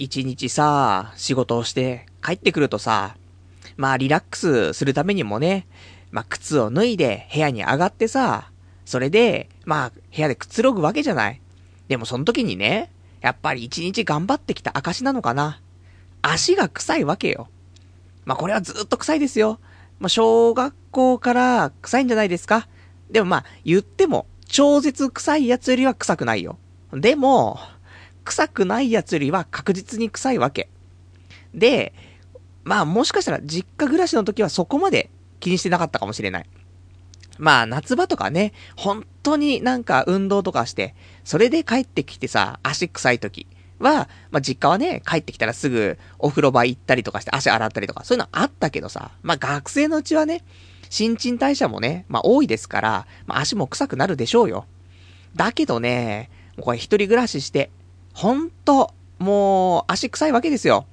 一日さ、仕事をして帰ってくるとさ、まあリラックスするためにもね、まあ靴を脱いで部屋に上がってさ、それで、まあ部屋でくつろぐわけじゃない。でもその時にね、やっぱり一日頑張ってきた証なのかな。足が臭いわけよ。まあこれはずっと臭いですよ。まあ小学校から臭いんじゃないですか。でもまあ言っても、超絶臭いやつよりは臭くないよ。でも、臭くないやつよりは確実に臭いわけ。で、まあもしかしたら実家暮らしの時はそこまで気にしてなかったかもしれない。まあ夏場とかね、本当になんか運動とかして、それで帰ってきてさ、足臭い時は、まあ実家はね、帰ってきたらすぐお風呂場行ったりとかして足洗ったりとか、そういうのあったけどさ、まあ学生のうちはね、新陳代謝もね、まあ多いですから、まあ足も臭くなるでしょうよ。だけどね、これ一人暮らしして、ほんと、もう足臭いわけですよ。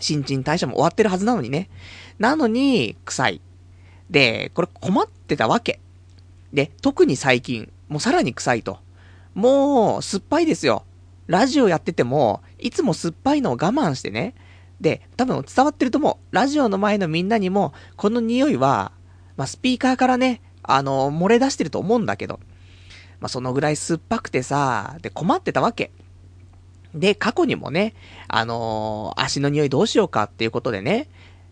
新陳代謝も終わってるはずなのにね。なのに、臭い。で、これ困ってたわけ。で、特に最近、もうさらに臭いと。もう、酸っぱいですよ。ラジオやってても、いつも酸っぱいのを我慢してね。で、多分伝わってると思う。ラジオの前のみんなにも、この匂いは、まあ、スピーカーからね、あの、漏れ出してると思うんだけど。まあ、そのぐらい酸っぱくてさ、で、困ってたわけ。で、過去にもね、あのー、足の匂いどうしようかっていうことでね、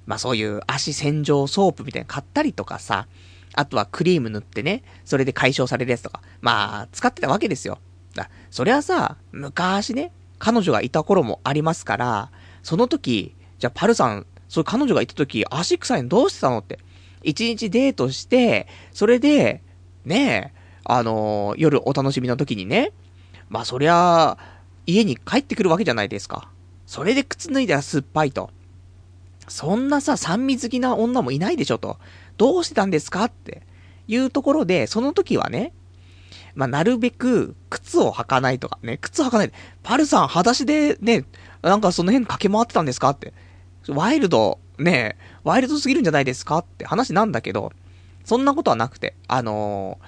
まあそういう足洗浄ソープみたいなの買ったりとかさ、あとはクリーム塗ってね、それで解消されるやつとか、まあ、使ってたわけですよ。だそりゃさ、昔ね、彼女がいた頃もありますから、その時、じゃあパルさん、そう彼女がいた時、足臭いのどうしてたのって。一日デートして、それで、ねえ、あのー、夜お楽しみの時にね、まあそりゃあ、家に帰ってくるわけじゃないですか。それで靴脱いだら酸っぱいと。そんなさ、酸味好きな女もいないでしょと。どうしてたんですかっていうところで、その時はね、まあ、なるべく、靴を履かないとかね、靴履かないで。パルさん、裸足でね、なんかその辺駆け回ってたんですかって。ワイルド、ねワイルドすぎるんじゃないですかって話なんだけど、そんなことはなくて、あの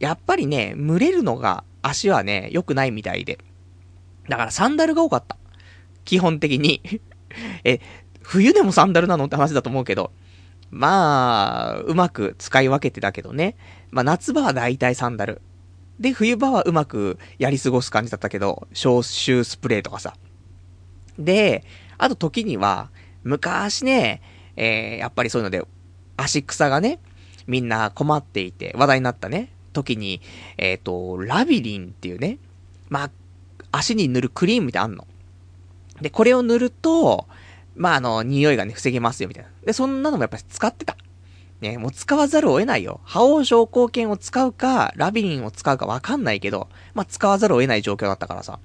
ー、やっぱりね、蒸れるのが足はね、良くないみたいで。だからサンダルが多かった。基本的に え、冬でもサンダルなのって話だと思うけど。まあ、うまく使い分けてたけどね。まあ夏場は大体サンダル。で、冬場はうまくやり過ごす感じだったけど、消臭スプレーとかさ。で、あと時には、昔ね、えー、やっぱりそういうので、足草がね、みんな困っていて、話題になったね、時に、えっ、ー、と、ラビリンっていうね、まあ、足に塗るクリームみたいなあんの。で、これを塗ると、まあ、あの、匂いがね、防げますよ、みたいな。で、そんなのもやっぱり使ってた。ね、もう使わざるを得ないよ。覇王昇降剣を使うか、ラビリンを使うかわかんないけど、まあ、使わざるを得ない状況だったからさ。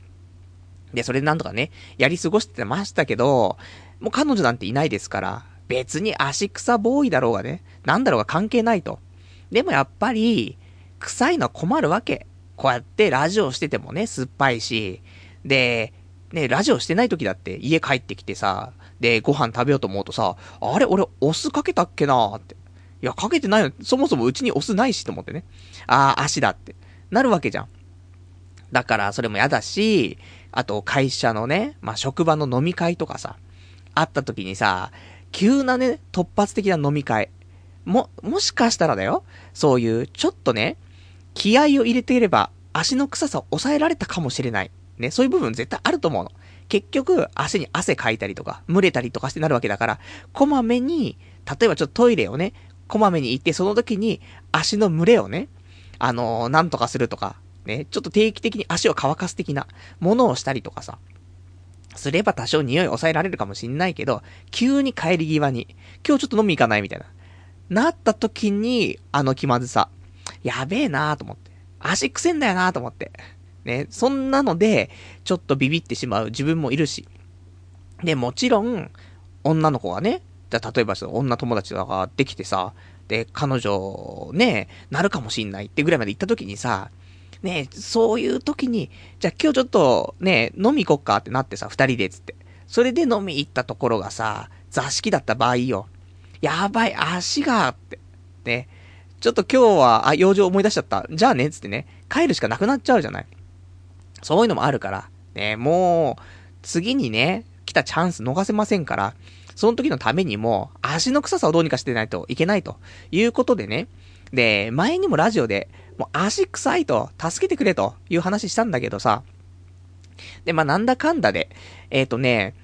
で、それでなんとかね、やり過ごしてましたけど、もう彼女なんていないですから、別に足草ボーイだろうがね、なんだろうが関係ないと。でもやっぱり、臭いのは困るわけ。こうやってラジオしててもね、酸っぱいし、で、ね、ラジオしてない時だって家帰ってきてさ、で、ご飯食べようと思うとさ、あれ俺お酢かけたっけなーって。いや、かけてないよ。そもそもうちにお酢ないしと思ってね。ああ、足だって。なるわけじゃん。だから、それも嫌だし、あと、会社のね、まあ、職場の飲み会とかさ、あった時にさ、急なね、突発的な飲み会。も、もしかしたらだよ。そういう、ちょっとね、気合を入れていれば、足の臭さを抑えられたかもしれない。ね、そういう部分絶対あると思うの。結局、足に汗かいたりとか、蒸れたりとかしてなるわけだから、こまめに、例えばちょっとトイレをね、こまめに行って、その時に足の蒸れをね、あのー、なんとかするとか、ね、ちょっと定期的に足を乾かす的なものをしたりとかさ、すれば多少匂い抑えられるかもしんないけど、急に帰り際に、今日ちょっと飲み行かないみたいな。なった時に、あの気まずさ。やべえなーと思って。足くせんだよなーと思って。ね、そんなので、ちょっとビビってしまう自分もいるし。で、もちろん、女の子がね、じゃ例えば女友達とかができてさ、で、彼女、ね、なるかもしんないってぐらいまで行った時にさ、ね、そういう時に、じゃあ今日ちょっとね、飲み行こっかってなってさ、二人でつって。それで飲み行ったところがさ、座敷だった場合よ。やばい、足が、って。ね。ちょっと今日は、あ、用事思い出しちゃった。じゃあね、つってね、帰るしかなくなっちゃうじゃない。そういうのもあるから、ね、もう、次にね、来たチャンス逃せませんから、その時のためにも、足の臭さをどうにかしてないといけないということでね。で、前にもラジオで、もう足臭いと助けてくれという話したんだけどさ。で、まあ、なんだかんだで、えっ、ー、とね、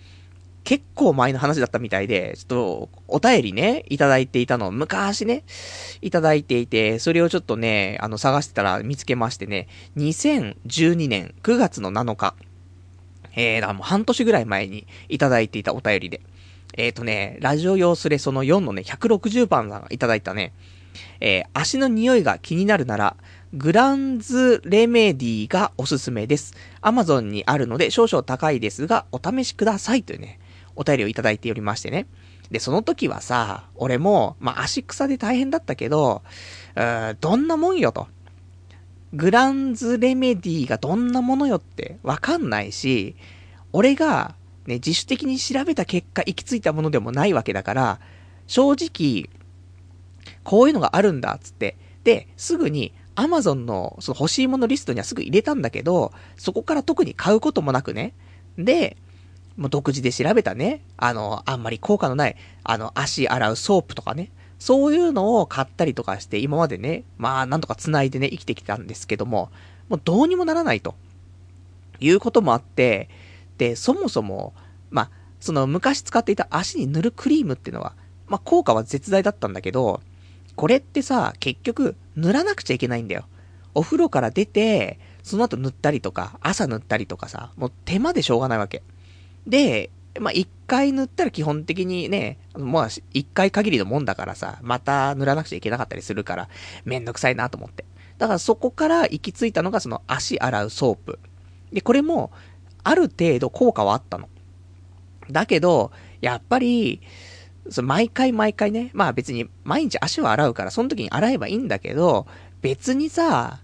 結構前の話だったみたいで、ちょっと、お便りね、いただいていたの。を昔ね、いただいていて、それをちょっとね、あの、探してたら見つけましてね、2012年9月の7日、えー、だもう半年ぐらい前にいただいていたお便りで、えっ、ー、とね、ラジオ用スレその4のね、160番さんがいただいたね、えー、足の匂いが気になるなら、グランズレメディがおすすめです。アマゾンにあるので少々高いですが、お試しくださいというね、お便りをいただいておりましてね。で、その時はさ、俺も、まあ、足草で大変だったけど、うーどんなもんよと。グランズレメディがどんなものよってわかんないし、俺がね、自主的に調べた結果行き着いたものでもないわけだから、正直、こういうのがあるんだ、つって。で、すぐに Amazon のその欲しいものリストにはすぐ入れたんだけど、そこから特に買うこともなくね。で、もう独自で調べたね、あの、あんまり効果のない、あの、足洗うソープとかね、そういうのを買ったりとかして、今までね、まあ、なんとか繋いでね、生きてきたんですけども、もうどうにもならないと。いうこともあって、で、そもそも、まあ、その昔使っていた足に塗るクリームっていうのは、まあ、効果は絶大だったんだけど、これってさ、結局、塗らなくちゃいけないんだよ。お風呂から出て、その後塗ったりとか、朝塗ったりとかさ、もう手間でしょうがないわけ。で、まあ、一回塗ったら基本的にね、まあ、一回限りのもんだからさ、また塗らなくちゃいけなかったりするから、めんどくさいなと思って。だからそこから行き着いたのがその足洗うソープ。で、これも、ある程度効果はあったの。だけど、やっぱり、そ毎回毎回ね、まあ別に毎日足を洗うから、その時に洗えばいいんだけど、別にさ、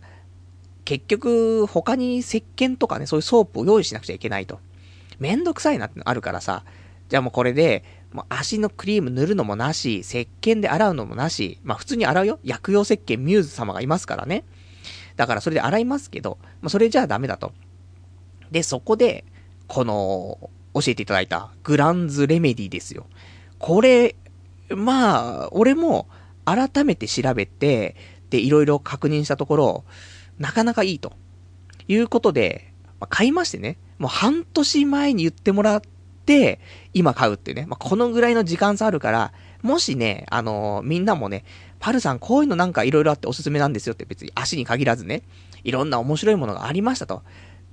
結局他に石鹸とかね、そういうソープを用意しなくちゃいけないと。めんどくさいなってのあるからさ、じゃあもうこれで、もう足のクリーム塗るのもなし、石鹸で洗うのもなし、まあ普通に洗うよ。薬用石鹸ミューズ様がいますからね。だからそれで洗いますけど、まあそれじゃあダメだと。で、そこで、この、教えていただいたグランズレメディですよ。これ、まあ、俺も改めて調べて、で、いろいろ確認したところ、なかなかいいと。いうことで、まあ、買いましてね。もう半年前に言ってもらって、今買うっていうね。まあ、このぐらいの時間差あるから、もしね、あのー、みんなもね、パルさんこういうのなんか色々あっておすすめなんですよって別に足に限らずね、いろんな面白いものがありましたと。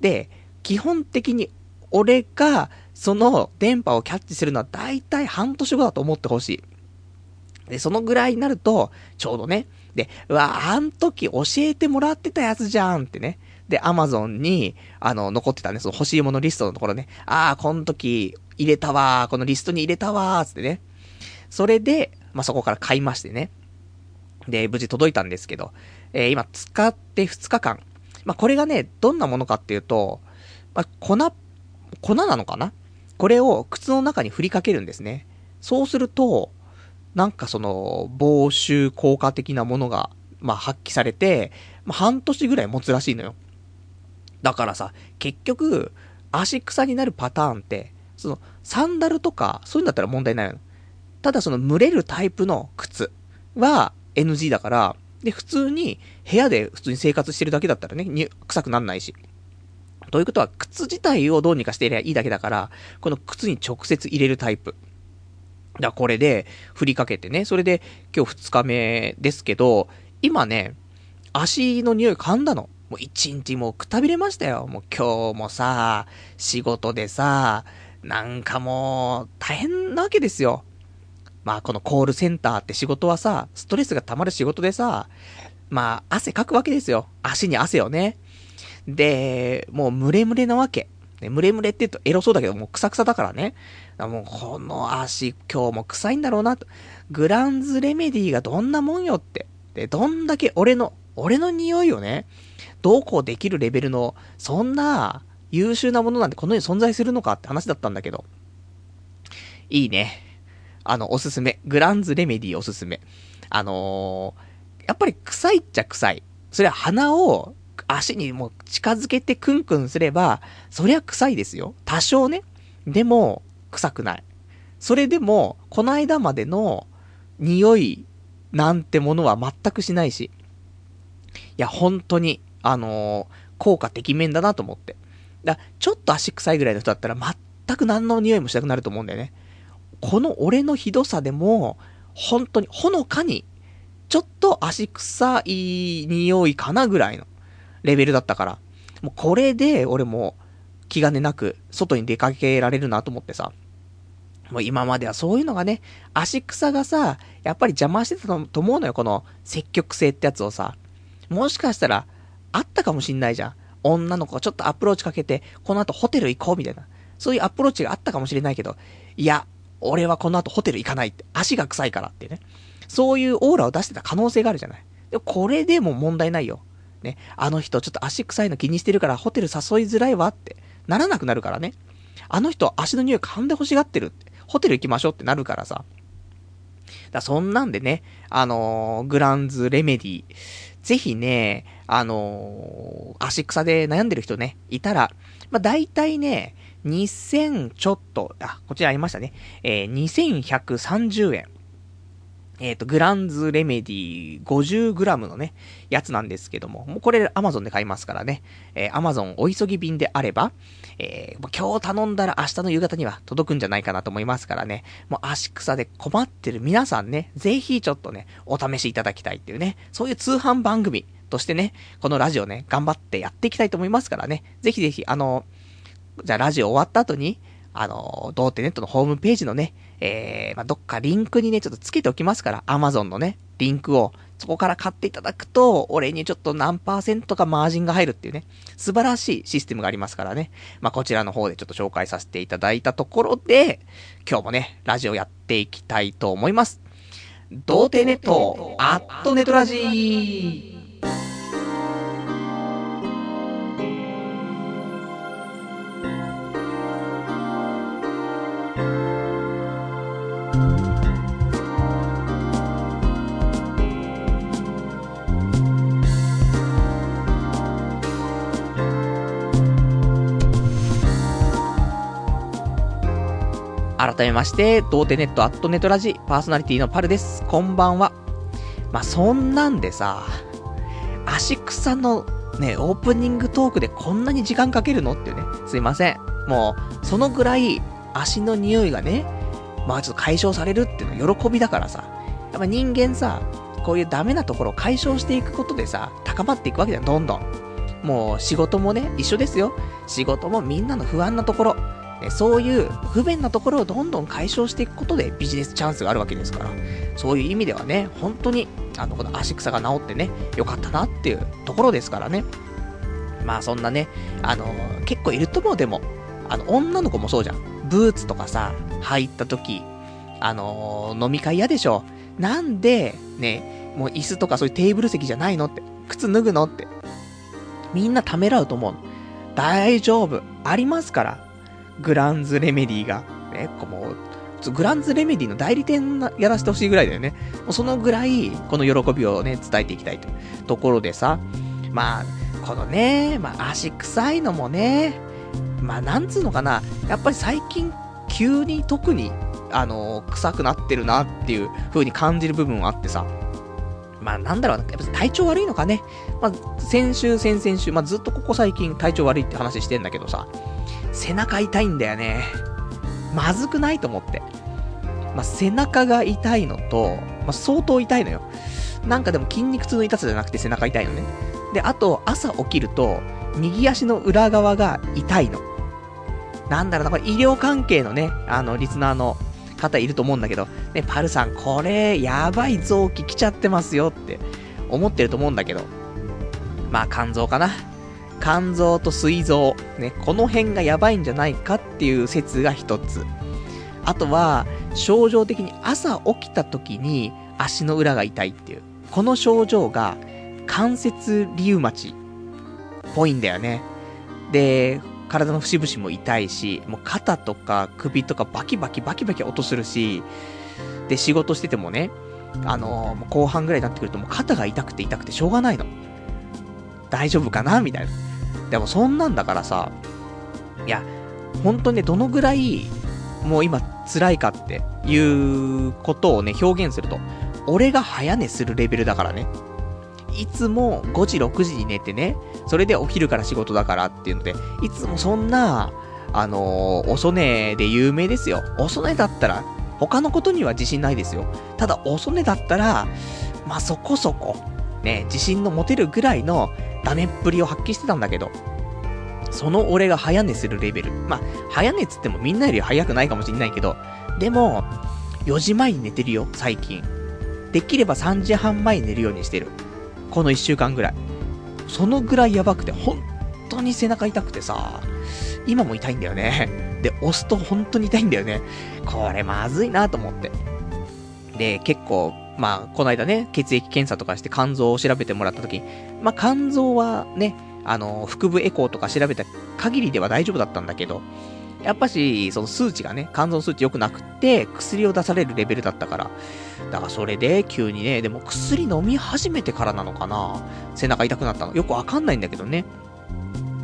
で、基本的に俺がその電波をキャッチするのは大体半年後だと思ってほしい。で、そのぐらいになると、ちょうどね、で、うわ、あん時教えてもらってたやつじゃんってね。で、アマゾンに、あの、残ってたね、その欲しいものリストのところね。ああ、この時入れたわこのリストに入れたわー、つってね。それで、まあ、そこから買いましてね。で、無事届いたんですけど、えー、今使って2日間。まあ、これがね、どんなものかっていうと、まあ、粉、粉なのかな？これを靴の中に振りかけるんですね。そうすると、なんかその、防臭効果的なものが、まあ、発揮されて、まあ、半年ぐらい持つらしいのよ。だからさ、結局、足草になるパターンって、その、サンダルとか、そういうんだったら問題ないの。ただその、蒸れるタイプの靴は NG だから、で、普通に、部屋で普通に生活してるだけだったらね、に臭くなんないし。ということは、靴自体をどうにかしていればいいだけだから、この靴に直接入れるタイプ。だこれで、振りかけてね、それで、今日2日目ですけど、今ね、足の匂い噛んだの。もう一日もうくたびれましたよ。もう今日もさ、仕事でさ、なんかもう、大変なわけですよ。まあこのコールセンターって仕事はさ、ストレスが溜まる仕事でさ、まあ汗かくわけですよ。足に汗をね。で、もうムレムレなわけ。ね、ムレムレって言うとエロそうだけど、もうクサクサだからね。もうこの足、今日も臭いんだろうなと。グランズレメディがどんなもんよって。で、どんだけ俺の、俺の匂いをね、どうこうできるレベルの、そんな優秀なものなんてこの世に存在するのかって話だったんだけど。いいね。あの、おすすめ。グランズレメディおすすめ。あのー、やっぱり臭いっちゃ臭い。それは鼻を足にもう近づけてクンクンすれば、そりゃ臭いですよ。多少ね。でも、臭くない。それでも、この間までの匂いなんてものは全くしないし。いや、本当に、あのー、効果てきめんだなと思って。だちょっと足臭いぐらいの人だったら全く何の匂いもしなくなると思うんだよね。この俺のひどさでも、本当に、ほのかに、ちょっと足臭い匂いかなぐらいのレベルだったから。もうこれで俺も気兼ねなく外に出かけられるなと思ってさ。もう今まではそういうのがね、足草がさ、やっぱり邪魔してたと思うのよ、この積極性ってやつをさ。もしかしたら、あったかもしんないじゃん。女の子がちょっとアプローチかけて、この後ホテル行こうみたいな。そういうアプローチがあったかもしれないけど、いや、俺はこの後ホテル行かないって。足が臭いからってね。そういうオーラを出してた可能性があるじゃない。でこれでも問題ないよ。ね。あの人ちょっと足臭いの気にしてるからホテル誘いづらいわって。ならなくなるからね。あの人足の匂い噛んで欲しがってるって。ホテル行きましょうってなるからさ。だそんなんでね、あのー、グランズレメディ、ぜひね、あのー、足草で悩んでる人ね、いたら、まあ、大体ね、2000ちょっと、あ、こちらありましたね。えー、2130円。えっ、ー、と、グランズレメディ 50g のね、やつなんですけども、もうこれ Amazon で買いますからね、えー、Amazon お急ぎ便であれば、えー、今日頼んだら明日の夕方には届くんじゃないかなと思いますからね、もう足草で困ってる皆さんね、ぜひちょっとね、お試しいただきたいっていうね、そういう通販番組としてね、このラジオね、頑張ってやっていきたいと思いますからね、ぜひぜひ、あの、じゃあラジオ終わった後に、あの、ドーテネットのホームページのね、えー、まあ、どっかリンクにね、ちょっとつけておきますから、アマゾンのね、リンクを、そこから買っていただくと、俺にちょっと何パーセントかマージンが入るっていうね、素晴らしいシステムがありますからね。まあ、こちらの方でちょっと紹介させていただいたところで、今日もね、ラジオやっていきたいと思います。童貞ネット、アットネトラジー。改めまして、童貞ネットアットネトラジパーソナリティのパルです。こんばんは。まあ、そんなんでさ、足草のね、オープニングトークでこんなに時間かけるのっていうね。すいません。もう、そのぐらい足の匂いがね、まあちょっと解消されるっていうのは喜びだからさ。やっぱ人間さ、こういうダメなところを解消していくことでさ、高まっていくわけじゃん、どんどん。もう仕事もね、一緒ですよ。仕事もみんなの不安なところ、そういう不便なところをどんどん解消していくことでビジネスチャンスがあるわけですから、そういう意味ではね、本当に、あの、この足草が治ってね、よかったなっていうところですからね。まあそんなね、あの、結構いると思う、でも。あの、女の子もそうじゃん。ブーツとかさ、入った時、あの飲み会嫌でしょ。なんで、ね、もう椅子とかそういうテーブル席じゃないのって。靴脱ぐのって。みんなためらうと思う。大丈夫。ありますから。グランズレメディが、ね、こもう、グランズレメディの代理店やらせてほしいぐらいだよね。もうそのぐらい、この喜びをね、伝えていきたいというところでさ、まあ、このね、まあ、足臭いのもね、まあ、なんつうのかな、やっぱり最近、急に特に、あの、臭くなってるなっていう風に感じる部分はあってさ、まあなんだろう、やっぱ体調悪いのかね。まあ先週、先々週、まあずっとここ最近体調悪いって話してんだけどさ、背中痛いんだよね。まずくないと思って。まあ、背中が痛いのと、まあ、相当痛いのよ。なんかでも筋肉痛の痛さじゃなくて背中痛いのね。で、あと、朝起きると、右足の裏側が痛いの。なんだろうな、これ医療関係のね、あの、リスナーの方いると思うんだけど、ね、パルさん、これ、やばい臓器来ちゃってますよって思ってると思うんだけど、まあ、肝臓かな。肝臓と膵臓、ね、この辺がやばいんじゃないかっていう説が一つ。あとは、症状的に朝起きた時に足の裏が痛いっていう。この症状が関節リウマチっぽいんだよね。で、体の節々も痛いし、もう肩とか首とかバキバキバキバキ音するし、で、仕事しててもね、あのー、後半ぐらいになってくるともう肩が痛くて痛くてしょうがないの。大丈夫かな？みたいな。でもそんなんだからさ、いや、本当にね、どのぐらい、もう今辛いかっていうことをね、表現すると、俺が早寝するレベルだからね。いつも5時、6時に寝てね、それでお昼から仕事だからっていうので、いつもそんな、あのー、遅寝で有名ですよ。遅寝だったら、他のことには自信ないですよ。ただ、遅寝だったら、まあ、そこそこ、ね、自信の持てるぐらいのダメっぷりを発揮してたんだけど、その俺が早寝するレベル。まあ、早寝っつってもみんなより早くないかもしんないけど、でも、4時前に寝てるよ、最近。できれば3時半前に寝るようにしてる。この1週間ぐらい。そのぐらいやばくて、本当に背中痛くてさ、今も痛いんだよね。で、押すと本当に痛いんだよね。これまずいなと思って。で、結構、まあ、この間ね、血液検査とかして肝臓を調べてもらった時に、まあ、肝臓はね、あの、腹部エコーとか調べた限りでは大丈夫だったんだけど、やっぱし、その数値がね、肝臓の数値良くなくて、薬を出されるレベルだったから。だからそれで、急にね、でも薬飲み始めてからなのかな背中痛くなったの。よくわかんないんだけどね。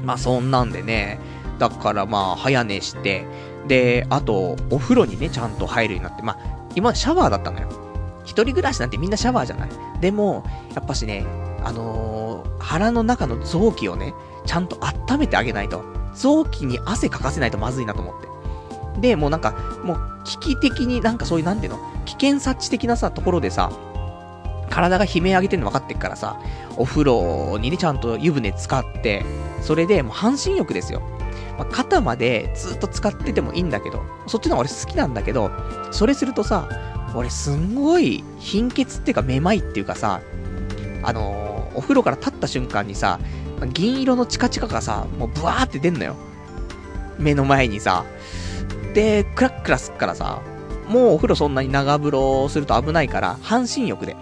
まあそんなんでね、だからまあ早寝して、で、あと、お風呂にね、ちゃんと入るようになって、まあ、今シャワーだったのよ。一人暮らしなんてみんなシャワーじゃないでも、やっぱしね、あのー、腹の中の臓器をね、ちゃんと温めてあげないと。臓器に汗かかせないとまずいなと思って。で、もうなんか、もう危機的になんかそういうなんていうの、危険察知的なさ、ところでさ、体が悲鳴上げてるの分かってっからさ、お風呂にね、ちゃんと湯船使って、それでもう半身浴ですよ。まあ、肩までずっと使っててもいいんだけど、そっちの方が俺好きなんだけど、それするとさ、俺すんごい貧血っていうかめまいっていうかさ、あのー、お風呂から立った瞬間にさ、銀色のチカチカがさ、もうブワーって出んのよ。目の前にさ。で、クラックラすっからさ、もうお風呂そんなに長風呂すると危ないから、半身浴で。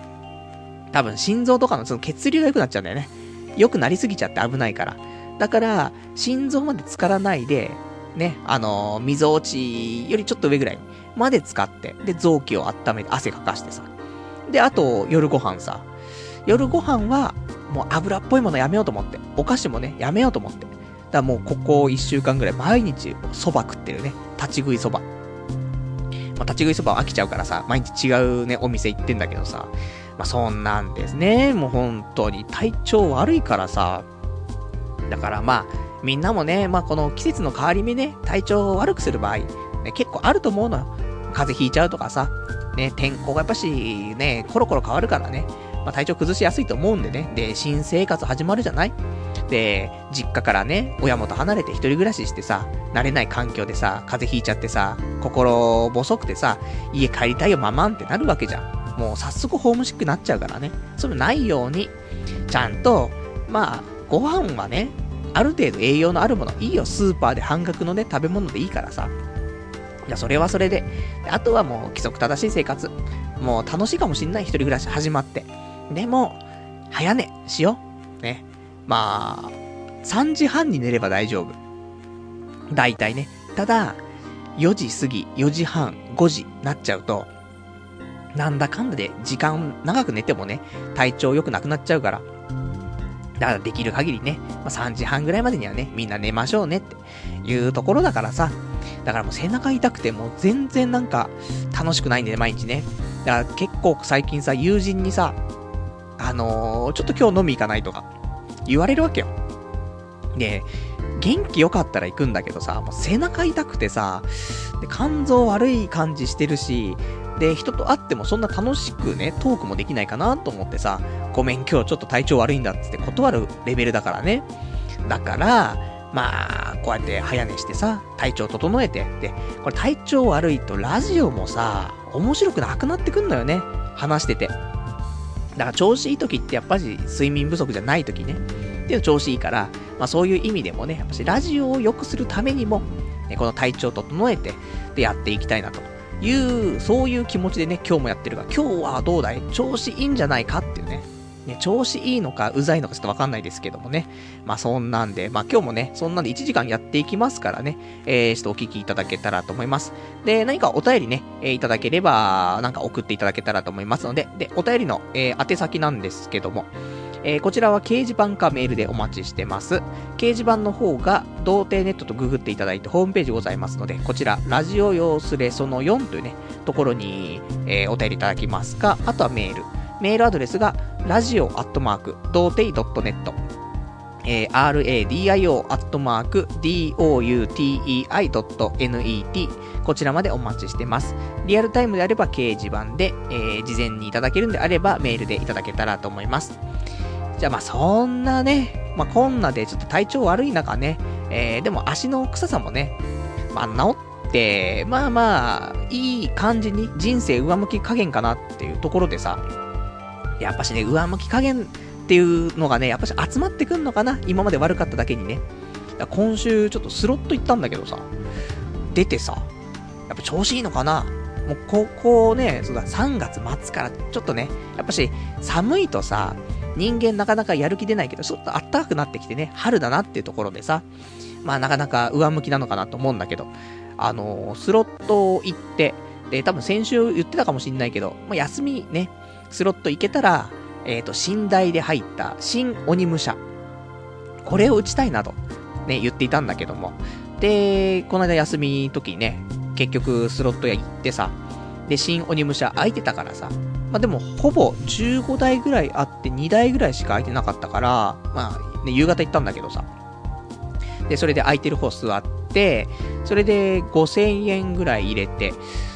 多分心臓とかのその血流が良くなっちゃうんだよね。良くなりすぎちゃって危ないから。だから、心臓まで浸からないで、ね、あのー、溝落ちよりちょっと上ぐらいまで使って、で、臓器を温めて汗かかしてさ。で、あと、夜ご飯さ。夜ご飯は、もう油っぽいものやめようと思って。お菓子もね、やめようと思って。だからもうここ1週間ぐらい毎日蕎麦食ってるね。立ち食い蕎麦。まあ、立ち食い蕎麦は飽きちゃうからさ、毎日違うね、お店行ってんだけどさ。まあ、そんなんですね。もう本当に体調悪いからさ。だからまあ、みんなもね、まあこの季節の変わり目ね、体調を悪くする場合、ね、結構あると思うのよ。風邪ひいちゃうとかさ、ね、天候がやっぱしね、コロコロ変わるからね、まあ、体調崩しやすいと思うんでね。で、新生活始まるじゃない？で、実家からね、親元離れて一人暮らししてさ、慣れない環境でさ、風邪ひいちゃってさ、心細くてさ、家帰りたいよママンってなるわけじゃん。もう早速ホームシックになっちゃうからね。それないように、ちゃんと、まあ、ご飯はね、ある程度栄養のあるもの、いいよ、スーパーで半額のね、食べ物でいいからさ。いや、それはそれで。あとはもう規則正しい生活。もう楽しいかもしんない一人暮らし始まって。でも、早寝しよう。ね。まあ、3時半に寝れば大丈夫。大体ね。ただ、4時過ぎ、4時半、5時なっちゃうと、なんだかんだで時間長く寝てもね、体調良くなくなっちゃうから。だからできる限りね、まあ、3時半ぐらいまでにはね、みんな寝ましょうねっていうところだからさ。だからもう背中痛くてもう全然なんか楽しくないんでね、毎日ね。だから結構最近さ、友人にさ、あのー、ちょっと今日飲み行かないとか、言われるわけよ。で、元気良かったら行くんだけどさ、もう背中痛くてさ、で、肝臓悪い感じしてるし、で、人と会ってもそんな楽しくね、トークもできないかなと思ってさ、ごめん今日ちょっと体調悪いんだっつって断るレベルだからね。だから、まあ、こうやって早寝してさ、体調整えて、で、これ体調悪いとラジオもさ、面白くなくなってくんのよね。話してて。だから調子いい時ってやっぱり睡眠不足じゃない時ね。っていう調子いいから、まあそういう意味でもね、やっぱしラジオを良くするためにも、ね、この体調整えて、でやっていきたいなという、そういう気持ちでね、今日もやってるが、今日はどうだい？調子いいんじゃないかっていうね。ね、調子いいのか、うざいのかちょっとわかんないですけどもね。まあそんなんで、まあ今日もね、そんなんで1時間やっていきますからね、えー、ちょっとお聞きいただけたらと思います。で、何かお便りね、えー、いただければ、なんか送っていただけたらと思いますので、で、お便りの、えー、宛先なんですけども、えー、こちらは掲示板かメールでお待ちしてます。掲示板の方が、童貞ネットとググっていただいてホームページございますので、こちら、ラジオ用スレその4というね、ところに、えー、お便りいただきますか、あとはメール。メールアドレスが、ラジオアットマーク、童貞 .net。えー、radio アットマーク doutei.net こちらまでお待ちしてます。リアルタイムであれば掲示板で、えー、事前にいただけるんであればメールでいただけたらと思います。じゃあまあそんなね、まあこんなでちょっと体調悪い中ね、えー、でも足の臭さもね、まあ治って、まあまあ、いい感じに人生上向き加減かなっていうところでさ、やっぱしね、上向き加減っていうのがね、やっぱし集まってくんのかな今まで悪かっただけにね。今週ちょっとスロット行ったんだけどさ、出てさ、やっぱ調子いいのかなもうここね、そうだ、3月末からちょっとね、やっぱし寒いとさ、人間なかなかやる気出ないけど、ちょっと暖かくなってきてね、春だなっていうところでさ、まあなかなか上向きなのかなと思うんだけど、あのー、スロット行って、で、多分先週言ってたかもしんないけど、まあ休みね、スロット行けたら、えっ、ー、と、寝台で入った新鬼武者。これを打ちたいなと、ね、言っていたんだけども。で、この間休み時にね、結局スロット屋行ってさ、で、新鬼武者空いてたからさ、まあでも、ほぼ15台ぐらいあって2台ぐらいしか空いてなかったから、まあ、ね、夕方行ったんだけどさ。で、それで空いてる方座って、それで5000円ぐらい入れて、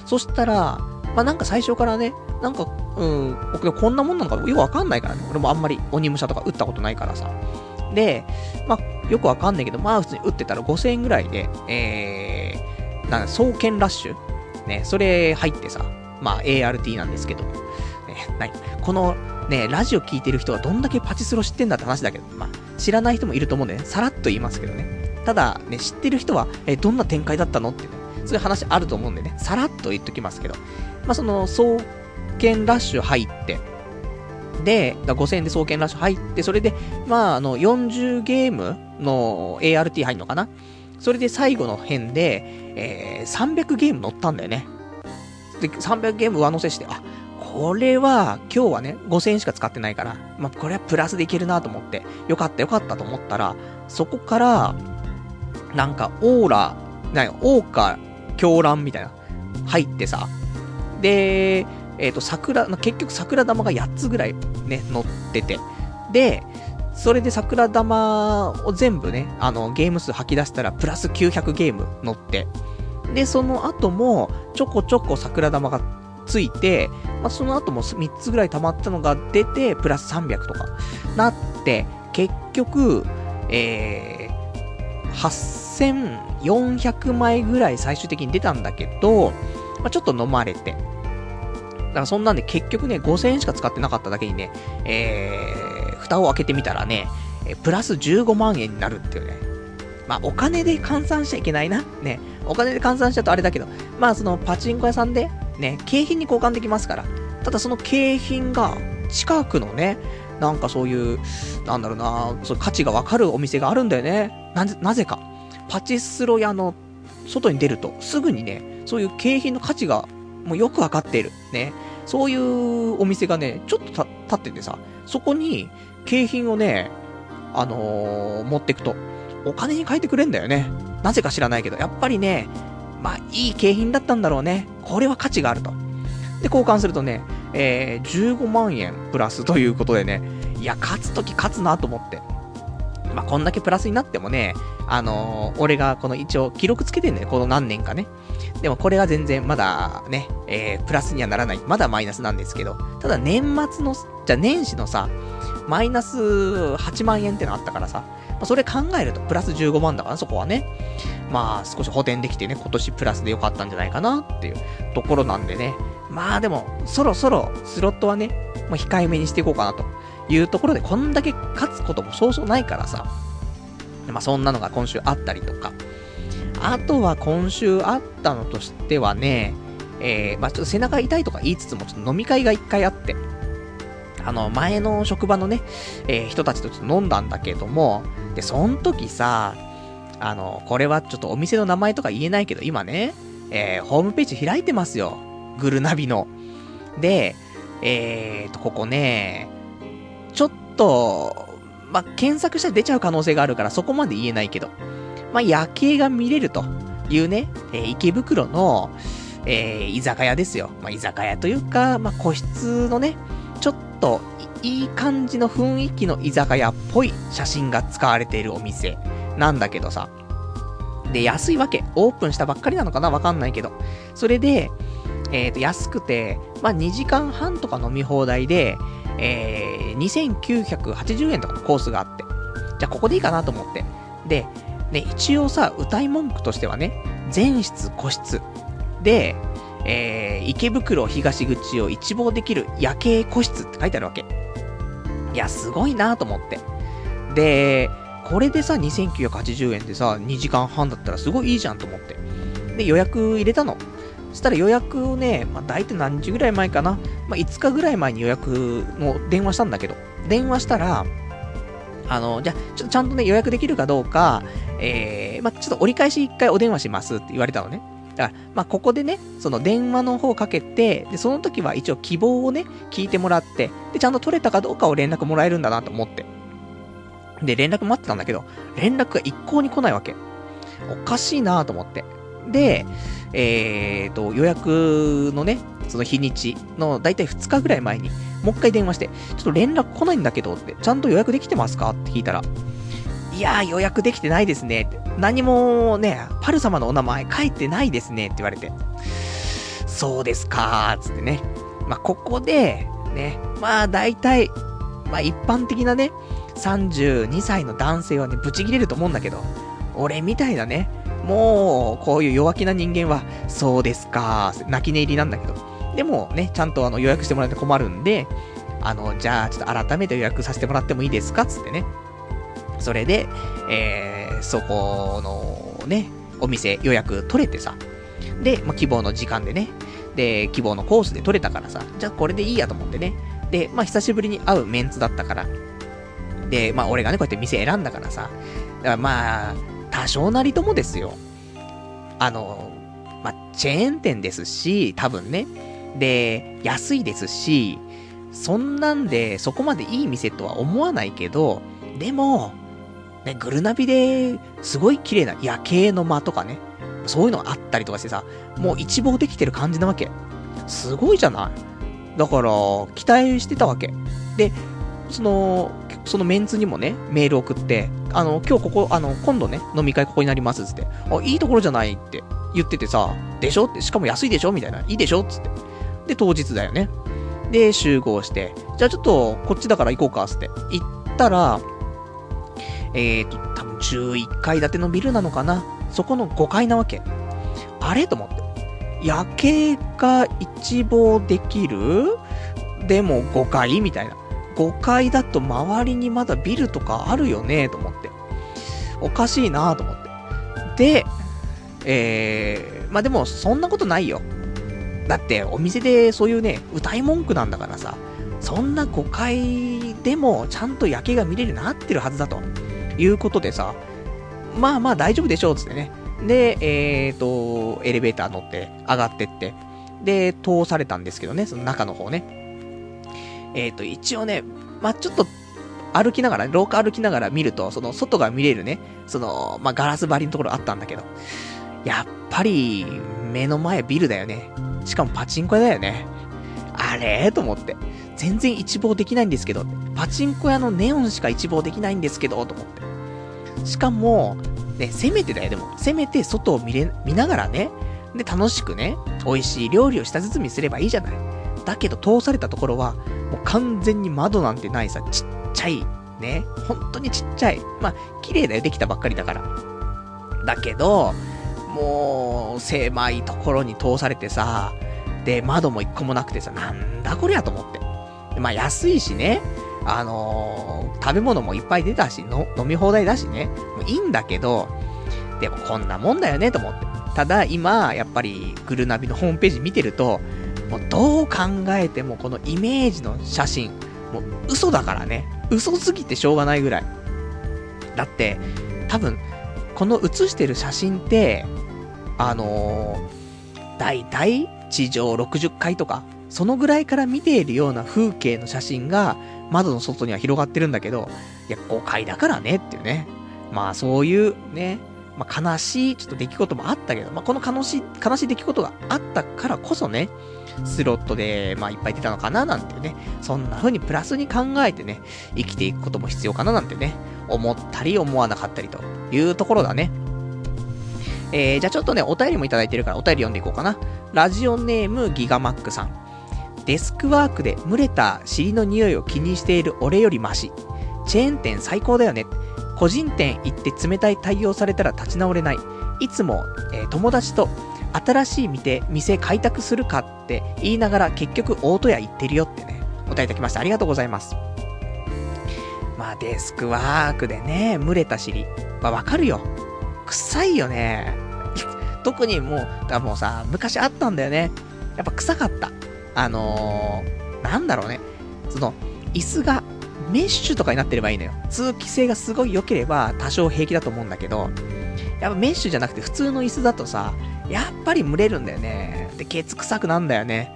そしたら、まあなんか最初からね、なんか、うん、僕こんなもんなのかよくわかんないからね。俺もあんまり鬼武者とか打ったことないからさ。で、まあ、よくわかんないけど、まあ普通に打ってたら5000円ぐらいで、えー、なん、双剣ラッシュ？ね、それ入ってさ、まあ ART なんですけど、ね、ない。このね、ラジオ聞いてる人はどんだけパチスロ知ってんだって話だけど、まあ、知らない人もいると思うんでね、さらっと言いますけどね。ただ、ね、知ってる人は、え、どんな展開だったのってね、そういう話あると思うんでね、さらっと言っときますけど、まあその、双剣ラッシュ入って、で、5000円で双剣ラッシュ入って、それで、まあ、あの、40ゲームの ART 入るのかな？それで最後の辺で、えー、300ゲーム乗ったんだよね。で、300ゲーム上乗せして、あ、これは、今日はね、5000円しか使ってないから、まあ、これはプラスでいけるなと思って、よかったよかったと思ったら、そこから、なんか、オーラ、なに、オーカ、狂乱みたいな、入ってさ、で、えっ、ー、と、桜、結局桜玉が8つぐらいね、乗ってて。で、それで桜玉を全部ね、あの、ゲーム数吐き出したら、プラス900ゲーム乗って。で、その後も、ちょこちょこ桜玉がついて、まあ、その後も3つぐらい溜まったのが出て、プラス300とか、なって、結局、えー、8400枚ぐらい最終的に出たんだけど、まあ、ちょっと飲まれて、だからそんなんで結局ね、5000円しか使ってなかっただけにね、えー、蓋を開けてみたらね、プラス15万円になるっていうね。まあ、お金で換算しちゃいけないな。ね。お金で換算しちゃうとあれだけど、まあ、そのパチンコ屋さんで、ね、景品に交換できますから。ただその景品が、近くのね、なんかそういう、なんだろうな、そう価値がわかるお店があるんだよね。なぜ、なぜか。パチスロ屋の外に出ると、すぐにね、そういう景品の価値がもうよくわかっている。ね。そういうお店がね、ちょっと立っててさ、そこに景品をね、あのー、持ってくと、お金に変えてくれんだよね。なぜか知らないけど、やっぱりね、まあ、いい景品だったんだろうね。これは価値があると。で、交換するとね、えー、15万円プラスということでね、いや、勝つとき勝つなと思って。まあ、こんだけプラスになってもね、あのー、俺がこの一応記録つけてんだよ、この何年かね。でもこれは全然まだね、えー、プラスにはならない。まだマイナスなんですけど、ただ年末の、じゃ年始のさ、マイナス8万円ってのあったからさ、まあ、それ考えるとプラス15万だからそこはね。まあ少し補填できてね、今年プラスでよかったんじゃないかなっていうところなんでね。まあでも、そろそろスロットはね、もう控えめにしていこうかなというところで、こんだけ勝つこともそうそうないからさ。まあそんなのが今週あったりとか。あとは今週あったのとしてはね、えー、まあ、ちょっと背中痛いとか言いつつも、ちょっと飲み会が一回あって、あの、前の職場のね、えー、人たちとちょっと飲んだんだけども、で、そん時さ、あの、これはちょっとお店の名前とか言えないけど、今ね、えー、ホームページ開いてますよ。グルナビの。で、えーと、ここね、と、まあ、検索したら出ちゃう可能性があるからそこまで言えないけど、まあ、夜景が見れるというね、えー、池袋の、えー、居酒屋ですよ。まあ、居酒屋というか、まあ、個室のね、ちょっといい感じの雰囲気の居酒屋っぽい写真が使われているお店なんだけどさ。で、安いわけ。オープンしたばっかりなのかな？わかんないけど。それで、えっ、ー、と、安くて、まあ、2時間半とか飲み放題で、えー、2980円とかのコースがあって。じゃあ、ここでいいかなと思って。で、ね、一応さ、歌い文句としてはね、全室個室。で、えー、池袋東口を一望できる夜景個室って書いてあるわけ。いや、すごいなと思って。で、これでさ、2980円でさ、2時間半だったらすごいいいじゃんと思って。で、予約入れたの。そしたら予約をね、まあ、大体何時ぐらい前かな。まあ、5日ぐらい前に予約の電話したんだけど、電話したら、あの、じゃ、ちょっとちゃんとね、予約できるかどうか、えー、まあ、ちょっと折り返し1回お電話しますって言われたのね。だから、まあ、ここでね、その電話の方かけて、で、その時は一応希望をね、聞いてもらって、で、ちゃんと取れたかどうかを連絡もらえるんだなと思って。で、連絡待ってたんだけど、連絡が一向に来ないわけ。おかしいなと思って。で、えーと、予約のね、その日にちのだいたい2日ぐらい前に、もう一回電話して、ちょっと連絡来ないんだけどって、ちゃんと予約できてますか？って聞いたら、いやー予約できてないですねって。何もね、パル様のお名前書いてないですねって言われて。そうですかーつってね。まあ、ここで、ね、まあ大体、まあ一般的なね、32歳の男性はね、ブチ切れると思うんだけど、俺みたいなね、もう、こういう弱気な人間は、そうですか、泣き寝入りなんだけど。でもね、ちゃんとあの予約してもらって困るんで、あの、じゃあ、ちょっと改めて予約させてもらってもいいですか？つってね。それで、えー、そこのね、お店予約取れてさ。で、まあ、希望の時間でね。で、希望のコースで取れたからさ。じゃあこれでいいやと思ってね。で、まあ、久しぶりに会うメンツだったから。で、まあ、俺がね、こうやって店選んだからさ。だからまあ、多少なりともですよ。あの、まあ、チェーン店ですし、多分ね。で、安いですし、そんなんで、そこまでいい店とは思わないけど、でも、ね、グルナビですごい綺麗な夜景の間とかね、そういうのあったりとかしてさ、もう一望できてる感じなわけ。すごいじゃない？だから、期待してたわけ。で、その、そのメンツにもね、メール送って、あの、今日ここ、あの、今度ね、飲み会ここになりますって、あ、いいところじゃないって言っててさ、でしょ？って、しかも安いでしょ？みたいな。いいでしょ？つって。で、当日だよね。で、集合して、じゃあちょっと、こっちだから行こうか、つって。行ったら、えーと、多分11階建てのビルなのかなそこの5階なわけ。あれ？と思って。夜景が一望できる？でも5階？みたいな。5階だと周りにまだビルとかあるよねと思って。おかしいなと思って。で、えー、まあでもそんなことないよ。だってお店でそういうね、歌い文句なんだからさ、そんな5階でもちゃんと夜景が見れるようになってるはずだと。いうことでさ、まあまあ大丈夫でしょう、つってね。で、えーと、エレベーター乗って上がってって、で、通されたんですけどね、その中の方ね。えーと、一応ね、まあちょっと、歩きながら、廊下歩きながら見ると、その外が見れるね、その、まあガラス張りのところあったんだけど、やっぱり、目の前ビルだよね。しかもパチンコ屋だよね。あれ？と思って。全然一望できないんですけど、パチンコ屋のネオンしか一望できないんですけど、と思って。しかも、ね、せめてだよ、でも。せめて外を見れ、見ながらね、で、楽しくね、美味しい料理を舌包みすればいいじゃない。だけど、通されたところは、もう完全に窓なんてないさ、ちっちゃい、ね、本当にちっちゃい。まあ、綺麗だよ、できたばっかりだから。だけど、もう、狭いところに通されてさ、で、窓も一個もなくてさ、なんだこりゃと思って。まあ、安いしね、あのー、食べ物もいっぱい出たし、の、飲み放題だしね。もういいんだけど、でもこんなもんだよね、と思って。ただ、今、やっぱり、グルナビのホームページ見てると、もうどう考えてもこのイメージの写真、もう嘘だからね。嘘すぎてしょうがないぐらい。だって、多分、この写してる写真って、あのー、大体地上60階とか、そのぐらいから見ているような風景の写真が、窓の外には広がってるんだけど、いや、誤解だからねっていうね。まあそういうね、まあ悲しいちょっと出来事もあったけど、まあこの悲しい、悲しい出来事があったからこそね、スロットで、まあいっぱい出たのかななんてね、そんな風にプラスに考えてね、生きていくことも必要かななんてね、思ったり思わなかったりというところだね。えー、じゃあちょっとね、お便りもいただいてるからお便り読んでいこうかな。ラジオネームギガマックさん。デスクワークで蒸れた尻の匂いを気にしている俺よりマシ。チェーン店最高だよね。個人店行って冷たい対応されたら立ち直れない。いつも、えー、友達と新しい店、店開拓するかって言いながら結局大戸屋行ってるよってね、お答えいただきました。ありがとうございます。まあデスクワークでね、蒸れた尻。まあわかるよ。臭いよね。特にもう、だもうさ、昔あったんだよね。やっぱ臭かった。あのー、なんだろうね。その、椅子がメッシュとかになってればいいのよ。通気性がすごい良ければ多少平気だと思うんだけど、やっぱメッシュじゃなくて普通の椅子だとさ、やっぱり蒸れるんだよね。で、ケツ臭くなんだよね。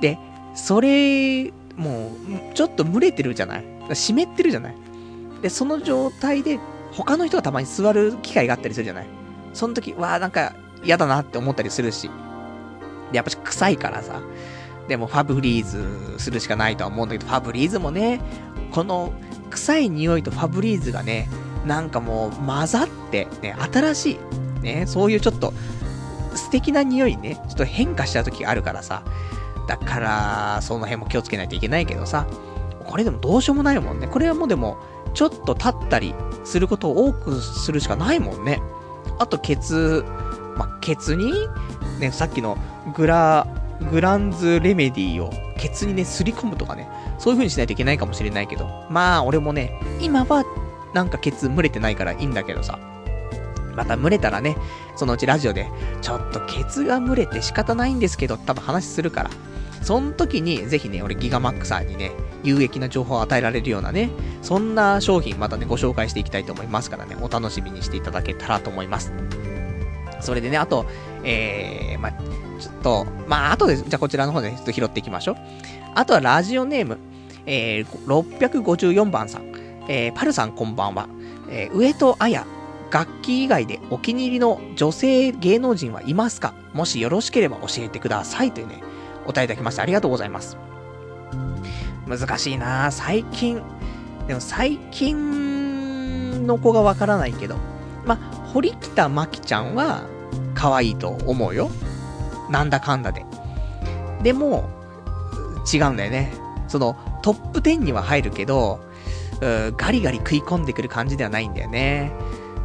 で、それ、もう、ちょっと蒸れてるじゃない？湿ってるじゃない？で、その状態で、他の人がたまに座る機会があったりするじゃない？その時、わーなんか嫌だなって思ったりするし。で、やっぱ臭いからさ。でもファブリーズするしかないとは思うんだけど、ファブリーズもね、この臭い匂いとファブリーズがね、なんかもう混ざって、ね、新しい、ね、そういうちょっと素敵な匂いね、ちょっと変化しちゃう時があるからさ。だから、その辺も気をつけないといけないけどさ。これでもどうしようもないもんね。これはもうでも、ちょっと立ったりすることを多くするしかないもんね。あと、ケツ、まケツに、ね、さっきのグラ、グランズレメディをケツにね、すり込むとかね、そういう風にしないといけないかもしれないけど、まあ、俺もね、今は、なんかケツ蒸れてないからいいんだけどさ、また蒸れたらね、そのうちラジオで、ちょっとケツが蒸れて仕方ないんですけど、多分話するから。その時に、ぜひね、俺ギガマックさんにね、有益な情報を与えられるようなね、そんな商品またね、ご紹介していきたいと思いますからね、お楽しみにしていただけたらと思います。それでね、あと、えー、まちょっと、まあ、あとで、じゃあこちらの方で、ね、ちょっと拾っていきましょう。あとはラジオネーム、えー、654番さん、えー、パルさんこんばんは。えー、上戸彩楽器以外でお気に入りの女性芸能人はいますか？もしよろしければ教えてください。というね、お答えいただきましてありがとうございます。難しいな最近。でも最近の子がわからないけど。ま、堀北真希ちゃんは可愛いと思うよ。なんだかんだで。でも、違うんだよね。その、トップ10には入るけど、ガリガリ食い込んでくる感じではないんだよね。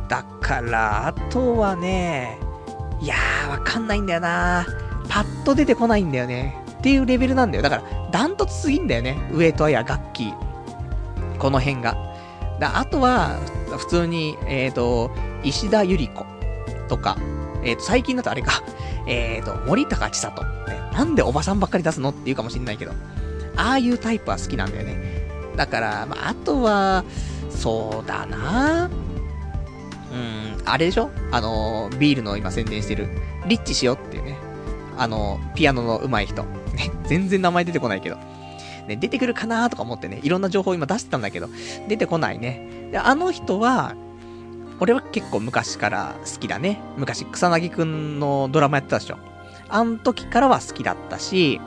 だから、あとはね、いやー、わかんないんだよなパッと出てこないんだよね。っていうレベルなんだよ。だから、ダントツすぎんだよね。上戸彩、楽器。この辺が。だあとは、普通に、えっ、ー、と、石田ゆり子とか、えっ、ー、と、最近だとあれか、えっ、ー、と、森高千里、ね。なんでおばさんばっかり出すのって言うかもしんないけど、ああいうタイプは好きなんだよね。だから、まあ、あとは、そうだなうん、あれでしょ？あの、ビールの今宣伝してる、リッチしようっていうね。あの、ピアノの上手い人。ね、全然名前出てこないけど。ね、出てくるかなとか思ってね、いろんな情報今出してたんだけど、出てこないね。で、あの人は、俺は結構昔から好きだね。昔、草薙くんのドラマやってたでしょ。あの時からは好きだったし、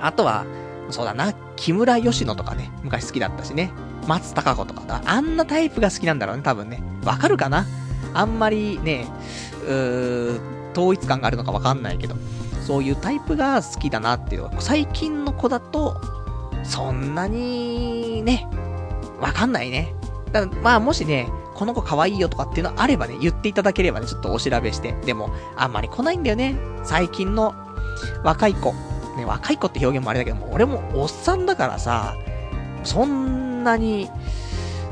あとは、そうだな、木村佳乃とかね、昔好きだったしね。松たか子とか、あんなタイプが好きなんだろうね、多分ね。わかるかな？あんまりね、うー、統一感があるのかわかんないけど、そういうタイプが好きだなっていう。最近の子だと、そんなに、ね、わかんないね。だまあ、もしね、この子可愛いよとかっていうのあればね、言っていただければね、ちょっとお調べして。でも、あんまり来ないんだよね。最近の若い子。ね、若い子って表現もあれだけども、俺もおっさんだからさ、そんなに、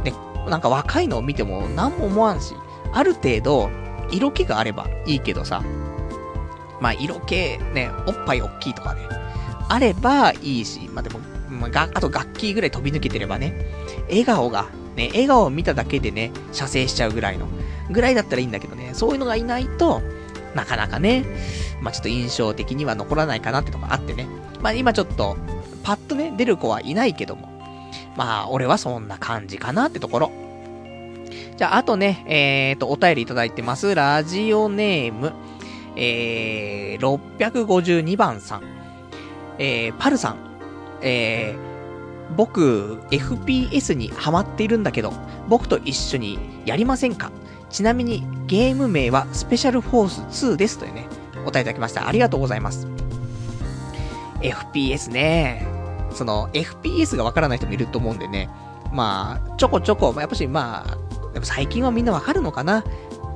ね、なんか若いのを見ても何も思わんし、ある程度、色気があればいいけどさ、まあ色気、ね、おっぱい大きいとかね、あればいいし、まあでも、まあ、あと楽器ぐらい飛び抜けてればね、笑顔が、ね、笑顔を見ただけでね、射精しちゃうぐらいの、ぐらいだったらいいんだけどね、そういうのがいないと、なかなかね、まあちょっと印象的には残らないかなってとこあってね。まあ今ちょっと、パッとね、出る子はいないけども、まあ、俺はそんな感じかなってところ。じゃあ、あとね、えーと、お便りいただいてます。ラジオネーム、えー、652番さん。えー、パルさん。えー、僕、FPS にハマっているんだけど、僕と一緒にやりませんか？ちなみに、ゲーム名はスペシャルフォース2ですというね、お答えいただきました。ありがとうございます。FPS ね。その、FPS がわからない人もいると思うんでね。まあ、ちょこちょこ、やっぱし、まあ、でも最近はみんなわかるのかな？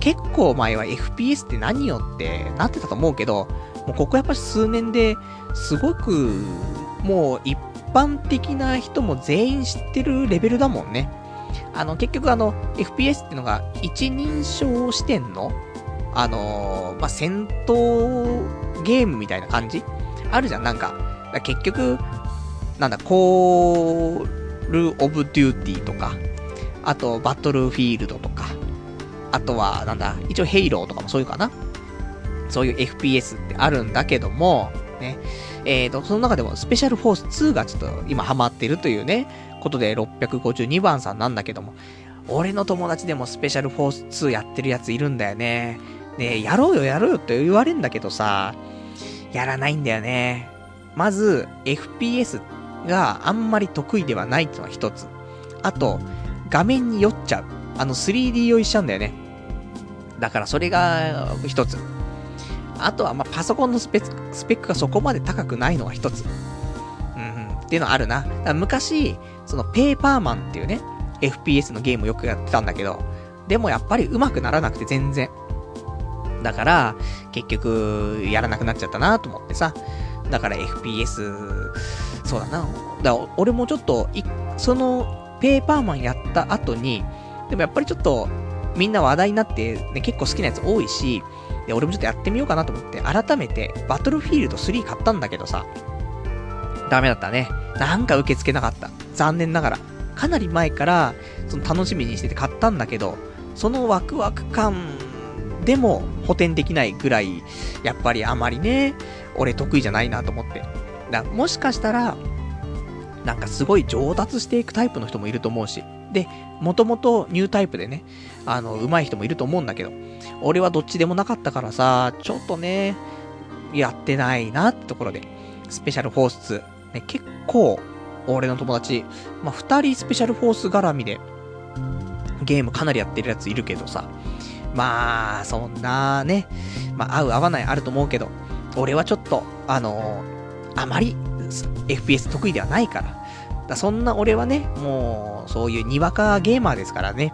結構前は FPS って何よってなってたと思うけど、もうここやっぱ数年ですごく、もう一般的な人も全員知ってるレベルだもんね。あの、結局あの、FPS ってのが一人称視点の、あのー、まあ、戦闘ゲームみたいな感じ？あるじゃん、なんか。か結局、なんだ、コール・オブ・デューティーとか、あと、バトルフィールドとか、あとは、なんだ、一応ヘイローとかもそういうかな？そういう FPS ってあるんだけども、ね。えーと、その中でもスペシャルフォース2がちょっと今ハマってるというね、ことで652番さんなんだけども、俺の友達でもスペシャルフォース2やってるやついるんだよね。ねやろうよやろうよって言われんだけどさ、やらないんだよね。まず、FPS があんまり得意ではないっていうのが一つ。あと、画面に酔っちゃう。あの 3D 酔いしちゃうんだよね。だからそれが一つ。あとは、まパソコンのスペスペックがそこまで高くないのが一つ。うん、うん、っていうのはあるな。昔、そのペーパーマンっていうね、FPS のゲームをよくやってたんだけど、でもやっぱり上手くならなくて全然。だから、結局、やらなくなっちゃったなと思ってさ。だから FPS、そうだな。だ俺もちょっと、その、ペーパーマンやった後に、でもやっぱりちょっと、みんな話題になって、ね、結構好きなやつ多いし、で、俺もちょっとやってみようかなと思って、改めて、バトルフィールド3買ったんだけどさ、ダメだったね。なんか受け付けなかった。残念ながら。かなり前から、その楽しみにしてて買ったんだけど、そのワクワク感でも補填できないぐらい、やっぱりあまりね、俺得意じゃないなと思って。だもしかしたら、なんかすごい上達していくタイプの人もいると思うし、で、もともとニュータイプでね、あの、上手い人もいると思うんだけど、俺はどっちでもなかったからさ、ちょっとね、やってないなってところで、スペシャルフォース2、ね、結構、俺の友達、まあ、二人スペシャルフォース絡みで、ゲームかなりやってるやついるけどさ、まあ、そんなね、まあ、合う合わないあると思うけど、俺はちょっと、あのー、あまり FPS 得意ではないから。だそんな俺はね、もう、そういうにわかゲーマーですからね。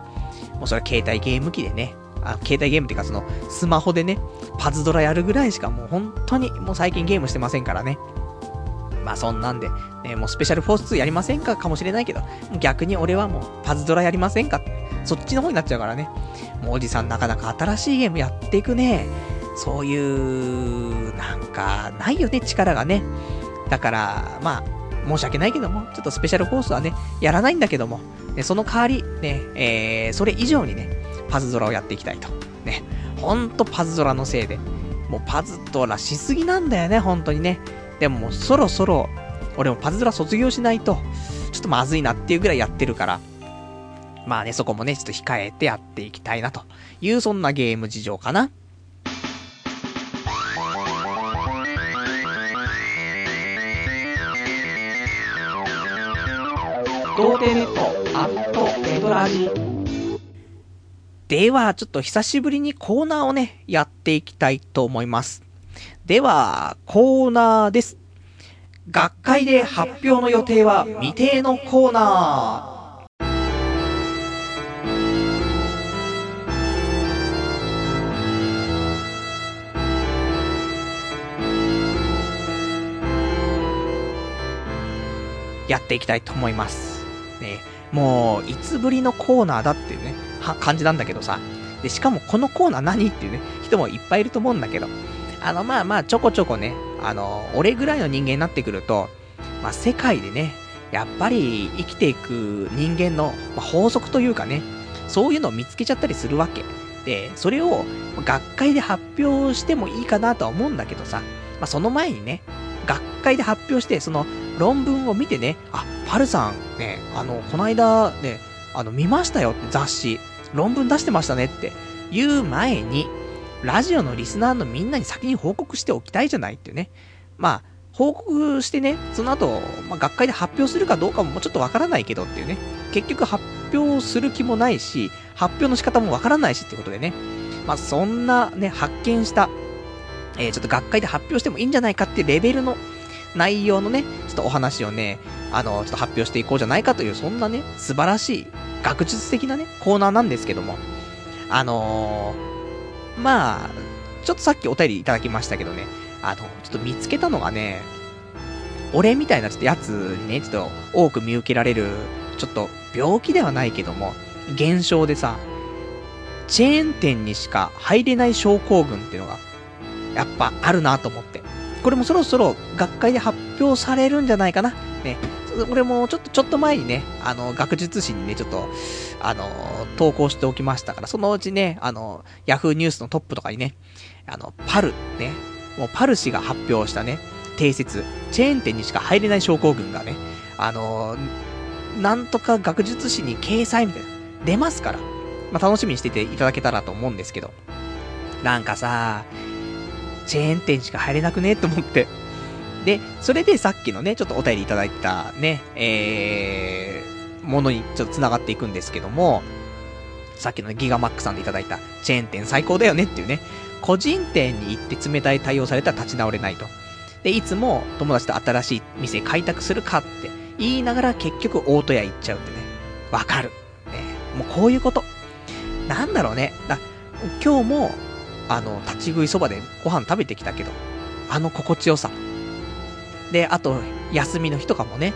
もうそれは携帯ゲーム機でね、あ携帯ゲームっていうかその、スマホでね、パズドラやるぐらいしかもう本当に、もう最近ゲームしてませんからね。まあそんなんで、ね、もうスペシャルフォース2やりませんかかもしれないけど、逆に俺はもうパズドラやりませんか？そっちの方になっちゃうからね。もうおじさんなかなか新しいゲームやっていくね。そういう、なんか、ないよね、力がね。だから、まあ、申し訳ないけども、ちょっとスペシャルフォースはね、やらないんだけども、ね、その代わり、ね、えー、それ以上にね、パズドラをやっていきたいと。ね、ほんとパズドラのせいで、もうパズドラしすぎなんだよね、本当にね。でももうそろそろ、俺もパズドラ卒業しないと、ちょっとまずいなっていうぐらいやってるから、まあね、そこもね、ちょっと控えてやっていきたいなという、そんなゲーム事情かな。童貞ネットアットネトラジでは、ちょっと久しぶりにコーナーをね、やっていきたいと思います。では、コーナーです。学会で発表の予定は未定のコーナー。やっていきたいと思います。ね、もう、いつぶりのコーナーだっていうね、は、感じなんだけどさ。で、しかもこのコーナー何っていうね、人もいっぱいいると思うんだけど。あの、まあまあ、ちょこちょこね、あの、俺ぐらいの人間になってくると、まあ、世界でね、やっぱり生きていく人間の、まあ、法則というかね、そういうのを見つけちゃったりするわけ。で、それを学会で発表してもいいかなとは思うんだけどさ、まあ、その前にね、学会で発表して、その論文を見てね、あ、パルさんね、あの、この間ね、あの、見ましたよって雑誌、論文出してましたねって言う前に、ラジオのリスナーのみんなに先に報告しておきたいじゃないっていうね。まあ、報告してね、その後、まあ、学会で発表するかどうかももうちょっとわからないけどっていうね。結局発表する気もないし、発表の仕方もわからないしってことでね。まあ、そんなね、発見した、えー、ちょっと学会で発表してもいいんじゃないかってレベルの内容のね、ちょっとお話をね、あの、ちょっと発表していこうじゃないかという、そんなね、素晴らしい、学術的なね、コーナーなんですけども、あのー、まあ、ちょっとさっきお便りいただきましたけどね、あの、ちょっと見つけたのがね、俺みたいなちょっとやつにね、ちょっと多く見受けられる、ちょっと病気ではないけども、現象でさ、チェーン店にしか入れない症候群っていうのが、やっぱあるなと思って。これもそろそろ学会で発表されるんじゃないかな。ね。これもちょっと、ちょっと前にね、あの、学術誌にね、ちょっと、あの、投稿しておきましたから、そのうちね、あの、ヤフーニュースのトップとかにね、あの、パル、ね、もうパル氏が発表したね、定説、チェーン店にしか入れない症候群がね、あの、なんとか学術誌に掲載みたいな、出ますから、まあ、楽しみにしてていただけたらと思うんですけど、なんかさ、チェーン店しか入れなくね？って思って。で、それでさっきのね、ちょっとお便りいただいたね、えー、ものにちょっと繋がっていくんですけども、さっきの、ね、ギガマックさんでいただいた、チェーン店最高だよねっていうね、個人店に行って冷たい対応されたら立ち直れないと。で、いつも友達と新しい店開拓するかって言いながら結局大戸屋行っちゃうってね。わかる。ね。もうこういうこと。なんだろうね。だ今日もあの、立ち食いそばでご飯食べてきたけど、あの心地よさ。で、あと、休みの日とかもね、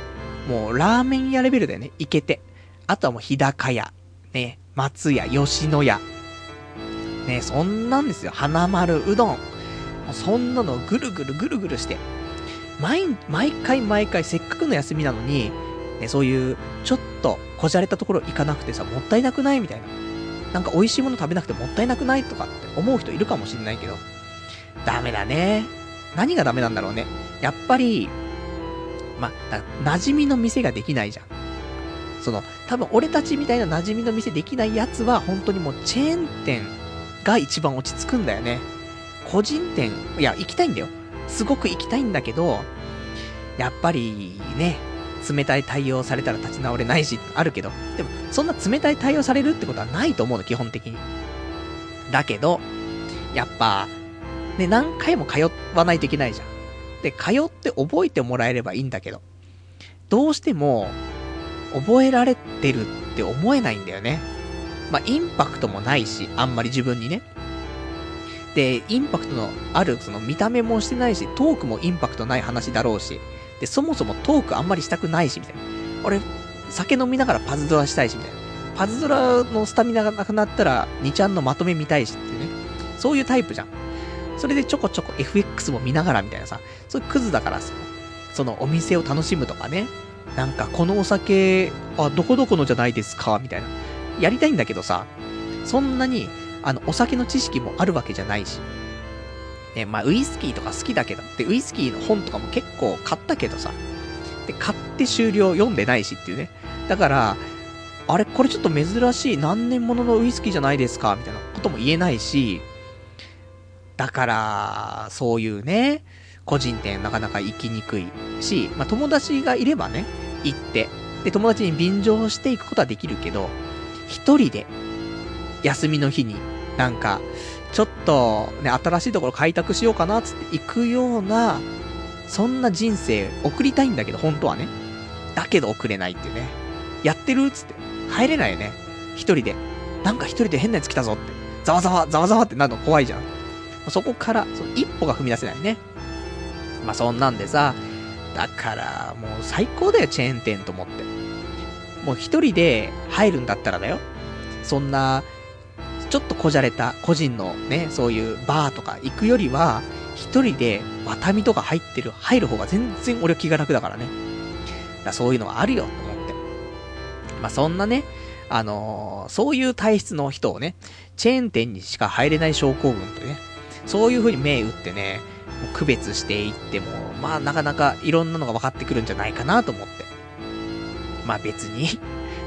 もうラーメン屋レベルでね、行けて。あとはもう日高屋、ね、松屋、吉野家。ね、そんなんですよ。花丸うどん。そんなのぐるぐるぐるぐるして。毎、毎回毎回せっかくの休みなのに、ね、そういう、ちょっとこじゃれたところ行かなくてさ、もったいなくない？みたいな。なんか美味しいもの食べなくてもったいなくないとかって思う人いるかもしんないけど、ダメだね。何がダメなんだろうね。やっぱり、ま、馴染みの店ができないじゃん。その、多分俺たちみたいな馴染みの店できないやつは、本当にもうチェーン店が一番落ち着くんだよね。個人店、いや、行きたいんだよ。すごく行きたいんだけど、やっぱりね、冷たい対応されたら立ち直れないし、あるけど、でも、そんな冷たい対応されるってことはないと思うの、基本的に。だけど、やっぱ、ね、何回も通わないといけないじゃん。で、通って覚えてもらえればいいんだけど、どうしても、覚えられてるって思えないんだよね。まあ、インパクトもないし、あんまり自分にね。で、インパクトのある、その見た目もしてないし、トークもインパクトない話だろうし、で、そもそもトークあんまりしたくないし、みたいな。俺、酒飲みながらパズドラしたいし、みたいな。パズドラのスタミナがなくなったら、2ちゃんのまとめ見たいしってね。そういうタイプじゃん。それでちょこちょこ FX も見ながらみたいなさ、そういうクズだからさ、そのお店を楽しむとかね、なんかこのお酒、あ、どこどこのじゃないですか、みたいな。やりたいんだけどさ、そんなに、あの、お酒の知識もあるわけじゃないし、ね、まあ、ウイスキーとか好きだけど、で、ウイスキーの本とかも結構買ったけどさ、で、買って終了読んでないしっていうね。だから、あれ、これちょっと珍しい何年もののウイスキーじゃないですかみたいなことも言えないし、だから、そういうね、個人店なかなか行きにくいし、まあ、友達がいればね、行って、で、友達に便乗していくことはできるけど、一人で、休みの日に、なんか、ちょっとね、新しいところ開拓しようかなつって行くような、そんな人生送りたいんだけど、本当はね。だけど送れないっていうね。やってるつって。入れないよね。一人で。なんか一人で変なやつ来たぞって。ざわざわ、ざわざわってなるの怖いじゃん。そこから、その一歩が踏み出せないね。まあそんなんでさ、だからもう最高だよ、チェーン店と思って。もう一人で入るんだったらだよ。そんな、ちょっとこじゃれた個人のね、そういうバーとか行くよりは、一人でワタミとか入ってる、入る方が全然俺気が楽だからね。だそういうのはあるよ、と思って。まあ、そんなね、あのー、そういう体質の人をね、チェーン店にしか入れない症候群とね、そういう風に目打ってね、もう区別していっても、まあなかなかいろんなのが分かってくるんじゃないかなと思って。まあ別に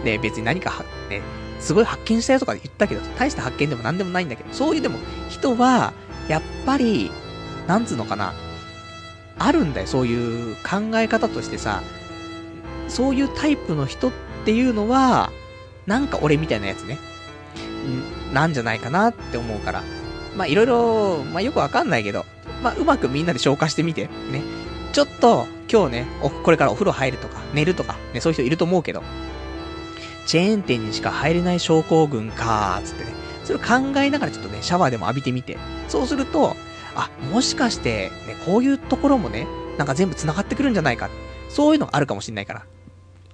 ね、別に何か、ね、すごい発見したよとか言ったけど、大した発見でも何でもないんだけど、そういうでも、人は、やっぱり、なんつうのかな、あるんだよ、そういう考え方としてさ、そういうタイプの人っていうのは、なんか俺みたいなやつね、んなんじゃないかなって思うから。まあいろいろ、まあよくわかんないけど、まあうまくみんなで消化してみて、ね。ちょっと、今日ね、これからお風呂入るとか、寝るとか、ね、そういう人いると思うけど、チェーン店にしか入れない症候群かーつってね、それを考えながらちょっとね、シャワーでも浴びてみて、そうすると、あ、もしかして、ね、こういうところもね、なんか全部繋がってくるんじゃないか。そういうのがあるかもしんないから。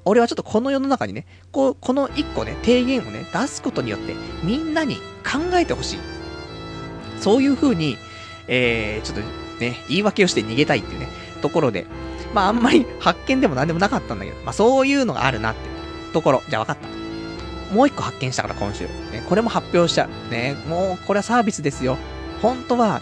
俺はちょっとこの世の中にね、こう、この一個ね、提言をね、出すことによって、みんなに考えてほしい。そういう風に、えー、ちょっとね、言い訳をして逃げたいっていうね、ところで、まああんまり発見でも何でもなかったんだけど、まあそういうのがあるなってところ。じゃあ分かった。もう一個発見したから今週。ね、これも発表しちゃう。ね、もうこれはサービスですよ。本当は、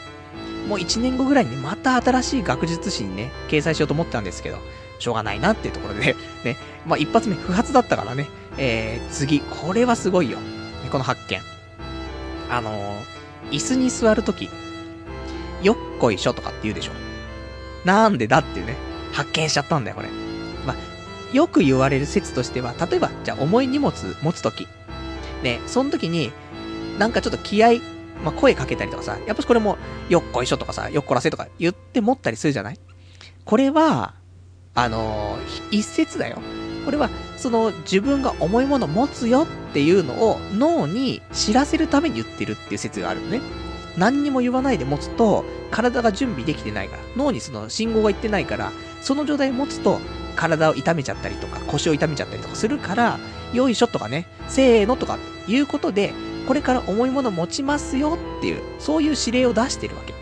もう1年後ぐらいにね、また新しい学術誌にね、掲載しようと思ったんですけど、しょうがないなっていうところで ね、まあ一発目不発だったからね、えー、次、これはすごいよ。この発見。あのー、椅子に座るとき、よっこいしょとかって言うでしょ。なんでだっていうね、発見しちゃったんだよ、これ。よく言われる説としては、例えば、じゃあ重い荷物持つとき。ね、その時に、なんかちょっと気合、まあ、声かけたりとかさ、やっぱこれも、よっこいしょとかさ、よっこらせとか言って持ったりするじゃない？これは、あのー、一説だよ。これは、その自分が重いもの持つよっていうのを脳に知らせるために言ってるっていう説があるのね。何にも言わないで持つと、体が準備できてないから、脳にその信号がいってないから、その状態で持つと、体を痛めちゃったりとか、腰を痛めちゃったりとかするから、よいしょとかね、せーのとかいうことで、これから重いもの持ちますよっていう、そういう指令を出してるわけ。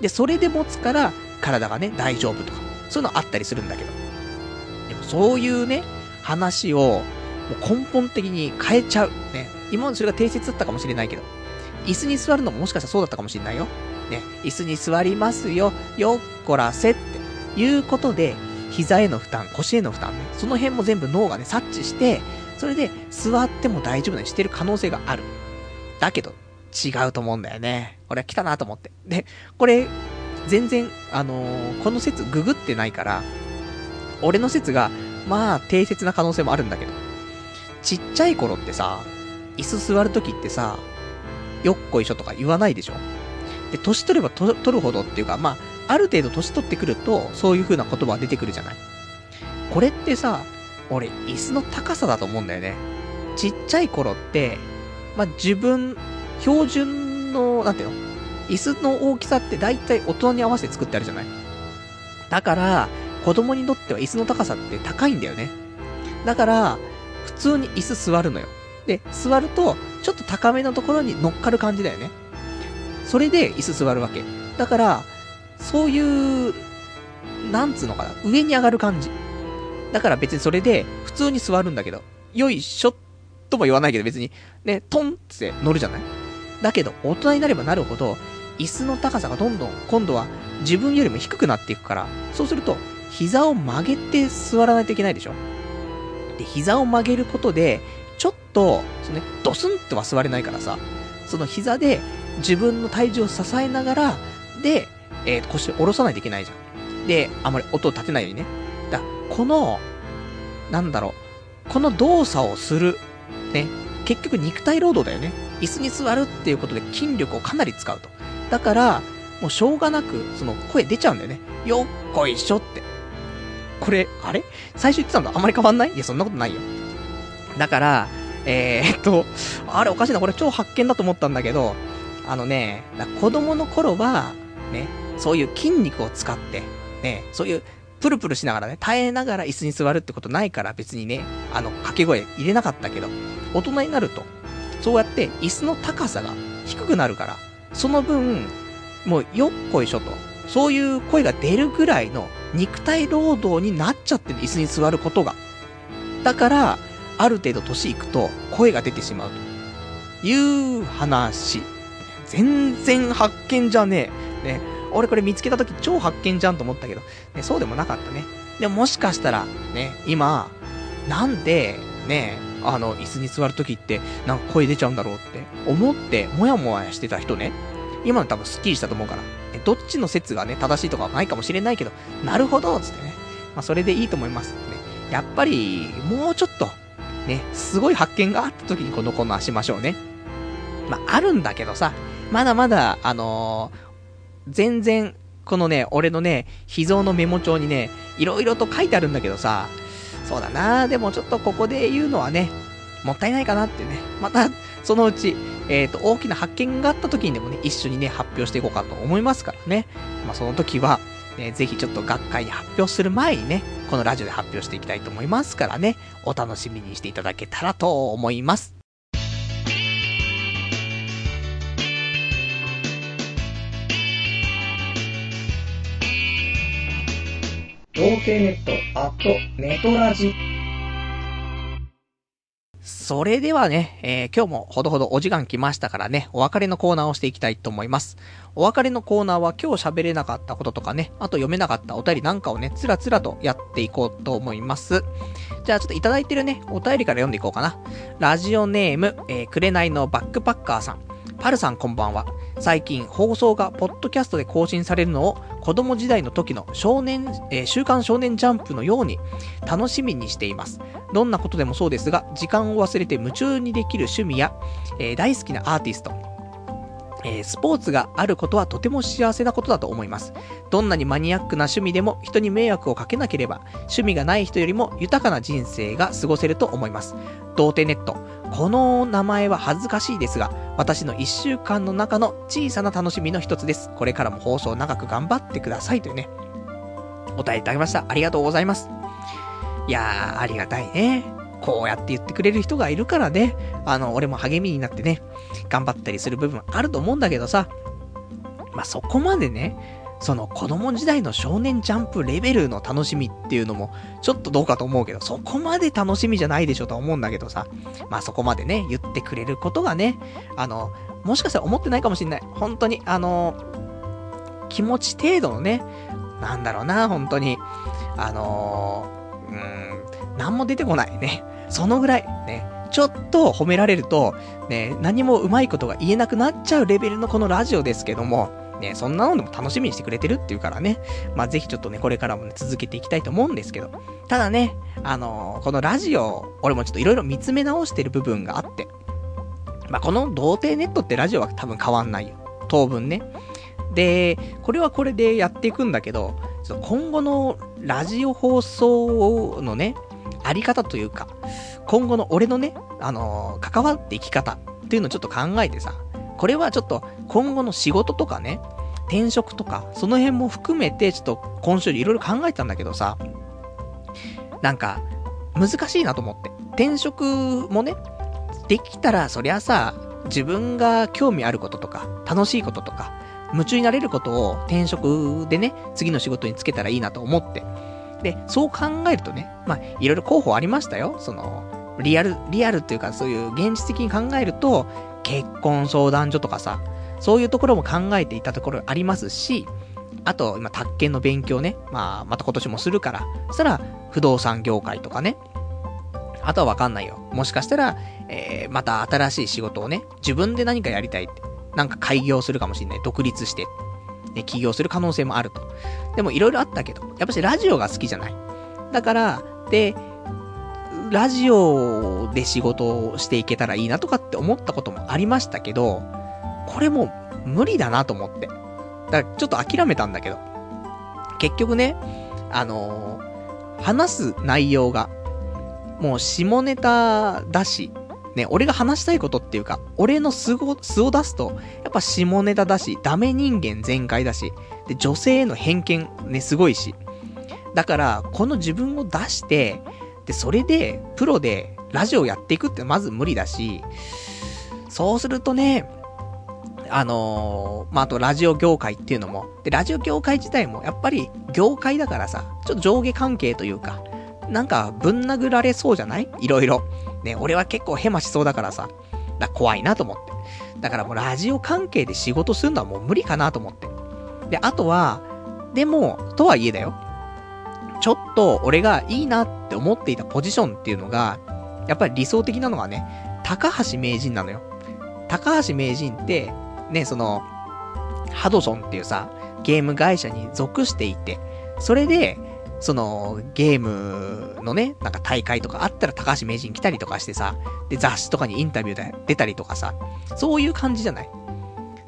で、それで持つから、体がね、大丈夫とか、そういうのあったりするんだけど。でもそういうね、話を、もう根本的に変えちゃう。ね。今までそれが定説だったかもしれないけど、椅子に座るのももしかしたらそうだったかもしれないよ。ね、椅子に座りますよ、よっこらせっていうことで、膝への負担、腰への負担ね、その辺も全部脳がね、察知して、それで座っても大丈夫にしてる可能性がある。だけど、違うと思うんだよね。俺は来たなと思って。で、これ、全然、あのー、この説ググってないから、俺の説が、まあ、定説な可能性もあるんだけど、ちっちゃい頃ってさ、椅子座るときってさ、よっこいしょとか言わないでしょで、年取れば取るほどっていうか、まあ、ある程度年取ってくると、そういう風な言葉が出てくるじゃない？これってさ、俺、椅子の高さだと思うんだよね。ちっちゃい頃って、まあ、自分、標準の、なんていうの？椅子の大きさって大体大人に合わせて作ってあるじゃない？だから、子供にとっては椅子の高さって高いんだよね。だから、普通に椅子座るのよ。で、座ると、ちょっと高めのところに乗っかる感じだよね。それで椅子座るわけ。だから、そういう、なんつうのかな、上に上がる感じ。だから別にそれで、普通に座るんだけど、よいしょとも言わないけど別に、ね、トンって乗るじゃない？だけど、大人になればなるほど、椅子の高さがどんどん、今度は自分よりも低くなっていくから、そうすると、膝を曲げて座らないといけないでしょ？で、膝を曲げることで、ちょっと、そのね、ドスンとは座れないからさ、その膝で自分の体重を支えながら、で、えー、腰を下ろさないといけないじゃん。で、あまり音を立てないようにね。だこの、なんだろう、この動作をする、ね、結局肉体労働だよね。椅子に座るっていうことで筋力をかなり使うと。だから、もうしょうがなく、その声出ちゃうんだよね。よっこいしょって。これ、あれ？最初言ってたんだあまり変わんない？いや、そんなことないよ。だから、えー、っと、あれおかしいな、これ超発見だと思ったんだけど、あのね、子供の頃は、ね、そういう筋肉を使って、ね、そういうプルプルしながらね、耐えながら椅子に座るってことないから別にね、あの、掛け声入れなかったけど、大人になると、そうやって椅子の高さが低くなるから、その分、もうよっこいしょと、そういう声が出るぐらいの肉体労働になっちゃってる、椅子に座ることが。だから、ある程度年いくと声が出てしまうという話。全然発見じゃねえ。ね。俺これ見つけた時超発見じゃんと思ったけど、ね、そうでもなかったね。でももしかしたら、ね、今、なんで、ね、あの、椅子に座るときって、なんか声出ちゃうんだろうって思って、もやもやしてた人ね、今の多分スッキリしたと思うから、どっちの説がね、正しいとかはないかもしれないけど、なるほどつってね。まあ、それでいいと思います。ね。やっぱり、もうちょっと、ね、すごい発見があった時にこのコーナーしましょうね。まあ、あるんだけどさ、まだまだ、あのー、全然、このね、俺のね、秘蔵のメモ帳にね、いろいろと書いてあるんだけどさ、そうだなでもちょっとここで言うのはね、もったいないかなってね。また、そのうち、えっ、ー、と、大きな発見があった時にでもね、一緒にね、発表していこうかと思いますからね。まあ、その時は、ね、ぜひちょっと学会に発表する前にね、このラジオで発表していきたいと思いますからね、お楽しみにしていただけたらと思います。童貞ネットアットネトラジそれではね、えー、今日もほどほどお時間来ましたからね、お別れのコーナーをしていきたいと思います。お別れのコーナーは今日喋れなかったこととかね、あと読めなかったお便りなんかをね、つらつらとやっていこうと思います。じゃあちょっといただいてるね、お便りから読んでいこうかな。ラジオネーム、えー、くれないのバックパッカーさん。パルさんこんばんは。最近放送がポッドキャストで更新されるのを子供時代の時の少年、えー、週刊少年ジャンプのように楽しみにしています。どんなことでもそうですが、時間を忘れて夢中にできる趣味や、えー、大好きなアーティスト、えー、スポーツがあることはとても幸せなことだと思います。どんなにマニアックな趣味でも人に迷惑をかけなければ、趣味がない人よりも豊かな人生が過ごせると思います。童貞ネット。この名前は恥ずかしいですが、私の一週間の中の小さな楽しみの一つです。これからも放送長く頑張ってくださいというね。お答えいただきました。ありがとうございます。いやー、ありがたいね。こうやって言ってくれる人がいるからね、あの、俺も励みになってね、頑張ったりする部分あると思うんだけどさ、まあ、そこまでね、その子供時代の少年ジャンプレベルの楽しみっていうのも、ちょっとどうかと思うけど、そこまで楽しみじゃないでしょと思うんだけどさ。まあそこまでね、言ってくれることがね、あの、もしかしたら思ってないかもしんない。本当に、あの、気持ち程度のね、なんだろうな、本当に。あのうん、なんも出てこないね。そのぐらい、ね。ちょっと褒められると、ね、何もうまいことが言えなくなっちゃうレベルのこのラジオですけども、ね、そんなのでも楽しみにしてくれてるっていうからね、まあ、ぜひちょっとね、これからもね、続けていきたいと思うんですけど、ただね、あのー、このラジオ、俺もちょっといろいろ見つめ直してる部分があって、まあ、この童貞ネットってラジオは多分変わんないよ。当分ね。で、これはこれでやっていくんだけど、今後のラジオ放送のね、あり方というか、今後の俺のね、あのー、関わっていき方っていうのをちょっと考えてさ、これはちょっと今後の仕事とかね、転職とか、その辺も含めてちょっと今週いろいろ考えてたんだけどさ、なんか、難しいなと思って。転職もね、できたらそりゃさ、自分が興味あることとか、楽しいこととか、夢中になれることを転職でね、次の仕事につけたらいいなと思って。で、そう考えるとね、まあ、いろいろ候補ありましたよ。その、リアル、リアルっていうかそういう現実的に考えると、結婚相談所とかさ、そういうところも考えていたところありますし、あと、今、宅建の勉強ね。まあ、また今年もするから。そしたら、不動産業界とかね。あとはわかんないよ。もしかしたら、えー、また新しい仕事をね、自分で何かやりたいって。なんか開業するかもしんない。独立して。ね、起業する可能性もあると。でも、いろいろあったけど、やっぱしラジオが好きじゃない。だから、で、ラジオで仕事をしていけたらいいなとかって思ったこともありましたけど、これも無理だなと思って。だからちょっと諦めたんだけど。結局ね、あのー、話す内容が、もう下ネタだし、ね、俺が話したいことっていうか、俺の素を素を出すと、やっぱ下ネタだし、ダメ人間全開だし、で、女性への偏見ね、すごいし。だから、この自分を出して、で、それで、プロでラジオやっていくってまず無理だし、そうするとね、あのー、まあ、あとラジオ業界っていうのも、で、ラジオ業界自体もやっぱり業界だからさ、ちょっと上下関係というか、なんかぶん殴られそうじゃない？いろいろ。ね、俺は結構ヘマしそうだからさ、だ怖いなと思って。だからもうラジオ関係で仕事するのはもう無理かなと思って。で、あとは、でも、とはいえだよ。ちょっと俺がいいなって思っていたポジションっていうのが、やっぱり理想的なのはね、高橋名人なのよ。高橋名人って、ね、その、ハドソンっていうさ、ゲーム会社に属していて、それで、その、ゲームのね、なんか大会とかあったら高橋名人来たりとかしてさ、で、雑誌とかにインタビューで出たりとかさ、そういう感じじゃない？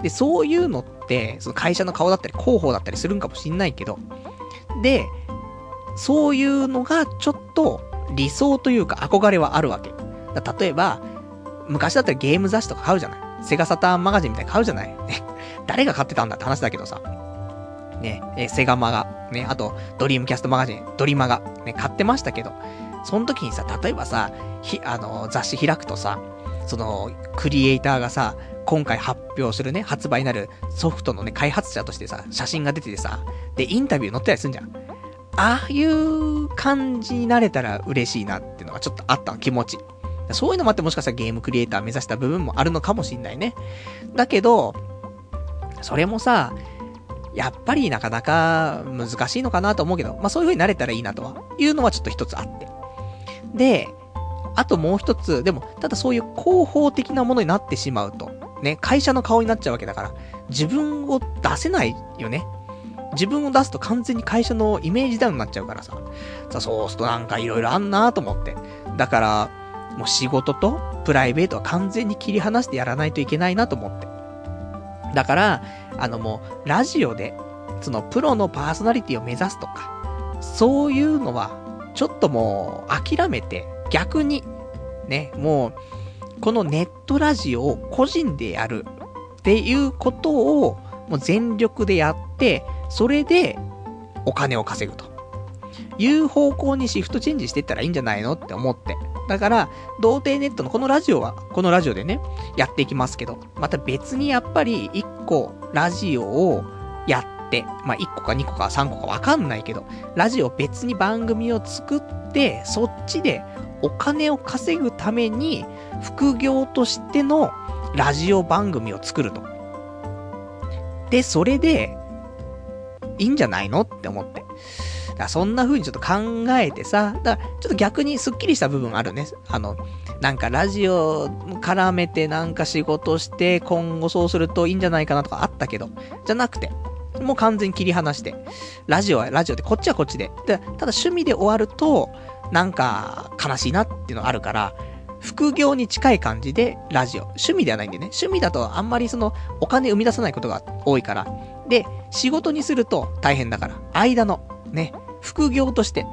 で、そういうのって、その会社の顔だったり広報だったりするんかもしんないけど、で、そういうのがちょっと理想というか憧れはあるわけ。例えば、昔だったらゲーム雑誌とか買うじゃない？セガサターンマガジンみたいに買うじゃない？誰が買ってたんだって話だけどさ。ね、えセガマガ、ね、あと、ドリームキャストマガジン、ドリマガ、ね、買ってましたけど、その時にさ、例えばさ、ひ、あの、雑誌開くとさ、その、クリエイターがさ、今回発表するね、発売になるソフトのね、開発者としてさ、写真が出ててさ、で、インタビュー載ってたりするんじゃん。ああいう感じになれたら嬉しいなっていうのがちょっとあったの、気持ち。そういうのもあってもしかしたらゲームクリエイター目指した部分もあるのかもしんないね。だけど、それもさ、やっぱりなかなか難しいのかなと思うけど、まあそういう風になれたらいいなとは、いうのはちょっと一つあって。で、あともう一つ、でも、ただそういう広報的なものになってしまうと、ね、会社の顔になっちゃうわけだから、自分を出せないよね。自分を出すと完全に会社のイメージダウンになっちゃうからさ。さ、そうするとなんか色々あんなと思って。だから、もう仕事とプライベートは完全に切り離してやらないといけないなと思って。だから、あのもう、ラジオで、そのプロのパーソナリティを目指すとか、そういうのは、ちょっともう、諦めて、逆に、ね、もう、このネットラジオを個人でやるっていうことを、もう全力でやって、それで、お金を稼ぐと。いう方向にシフトチェンジしていったらいいんじゃないのって思って。だから、童貞ネットのこのラジオは、このラジオでね、やっていきますけど、また別にやっぱり一個ラジオをやって、まあ1個か2個か3個かわかんないけど、ラジオ別に番組を作って、そっちでお金を稼ぐために、副業としてのラジオ番組を作ると。で、それで、いいんじゃないのって思って。だそんな風にちょっと考えてさ、だからちょっと逆にスッキリした部分あるね。あの、なんかラジオ絡めてなんか仕事して今後そうするといいんじゃないかなとかあったけど、じゃなくて、もう完全に切り離して、ラジオはラジオで、こっちはこっちで。でただ趣味で終わると、なんか悲しいなっていうのあるから、副業に近い感じでラジオ。趣味ではないんでね。趣味だとあんまりそのお金生み出さないことが多いから。で、仕事にすると大変だから。間の、ね、副業として。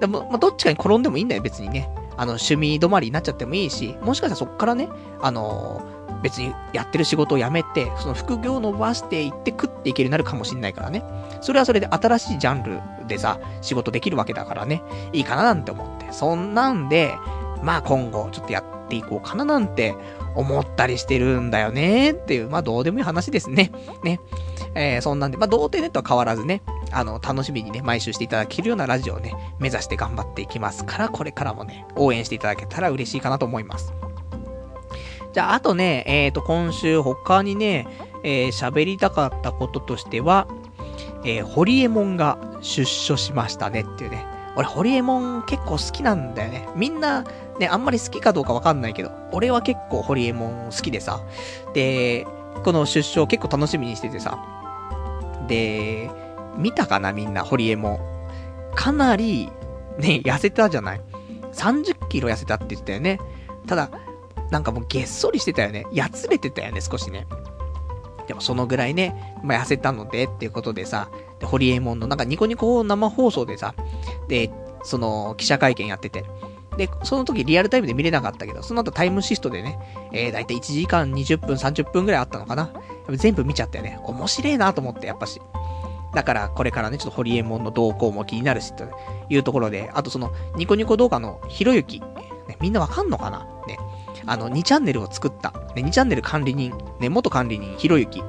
でも、まあ、どっちかに転んでもいいんだよ、別にね。あの、趣味止まりになっちゃってもいいし、もしかしたらそっからね、あのー、別にやってる仕事を辞めて、その副業を伸ばしていって食っていけるようになるかもしんないからね。それはそれで新しいジャンルでさ、仕事できるわけだからね、いいかななんて思って。そんなんで、まあ今後ちょっとやっていこうかななんて思ったりしてるんだよねっていう、まあどうでもいい話ですね。ね。えー、そんなんで、まあ童貞ネットは変わらずね、あの、楽しみにね、毎週していただけるようなラジオをね、目指して頑張っていきますから、これからもね、応援していただけたら嬉しいかなと思います。じゃあ、あとね、えっ、ー、と、今週他にね、えー、喋りたかったこととしては、えー、ホリエモンが出所しましたねっていうね。俺、ホリエモン結構好きなんだよね。みんな、ね、あんまり好きかどうかわかんないけど、俺は結構ホリエモン好きでさ。で、この出所結構楽しみにしててさ。で、見たかなみんな、ホリエモン。かなり、ね、痩せたじゃない ?30 キロ痩せたって言ってたよね。ただ、なんかもうげっそりしてたよね。やつれてたよね、少しね。でもそのぐらいね、まあ、痩せたのでっていうことでさ、で、ホリエモンのなんかニコニコ生放送でさ、で、その記者会見やってて、で、その時リアルタイムで見れなかったけど、その後タイムシフトでね、えー、だいたい1時間20分30分ぐらいあったのかな。全部見ちゃったよね。面白いなと思って、やっぱし。だからこれからね、ちょっとホリエモンの動向も気になるし、というところで、あとその、ニコニコ動画のひろゆき、ね、みんなわかんのかな？ね。あの、2チャンネルを作った、ね、2チャンネル管理人、ね、元管理人ひろゆき。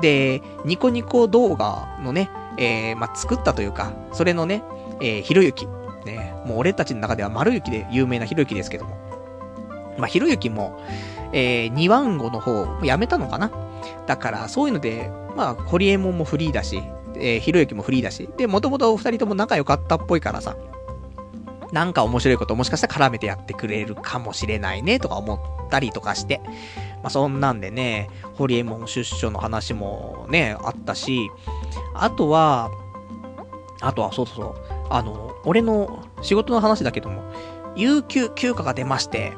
で、ニコニコ動画のね、えー、まあ、作ったというか、それのね、えー、ひろゆき。もう俺たちの中では丸雪で有名なひろゆきですけども。まあ、ひろゆきも、えー、2番号の方、やめたのかなだから、そういうので、まあ、ホリエモンもフリーだし、えー、ひろゆきもフリーだし。で、もともと二人とも仲良かったっぽいからさ。なんか面白いこともしかしたら絡めてやってくれるかもしれないね、とか思ったりとかして。まあ、そんなんでね、ホリエモン出所の話もね、あったし、あとは、あとは、そうそうそう、あの、俺の仕事の話だけども、有給休暇が出まして、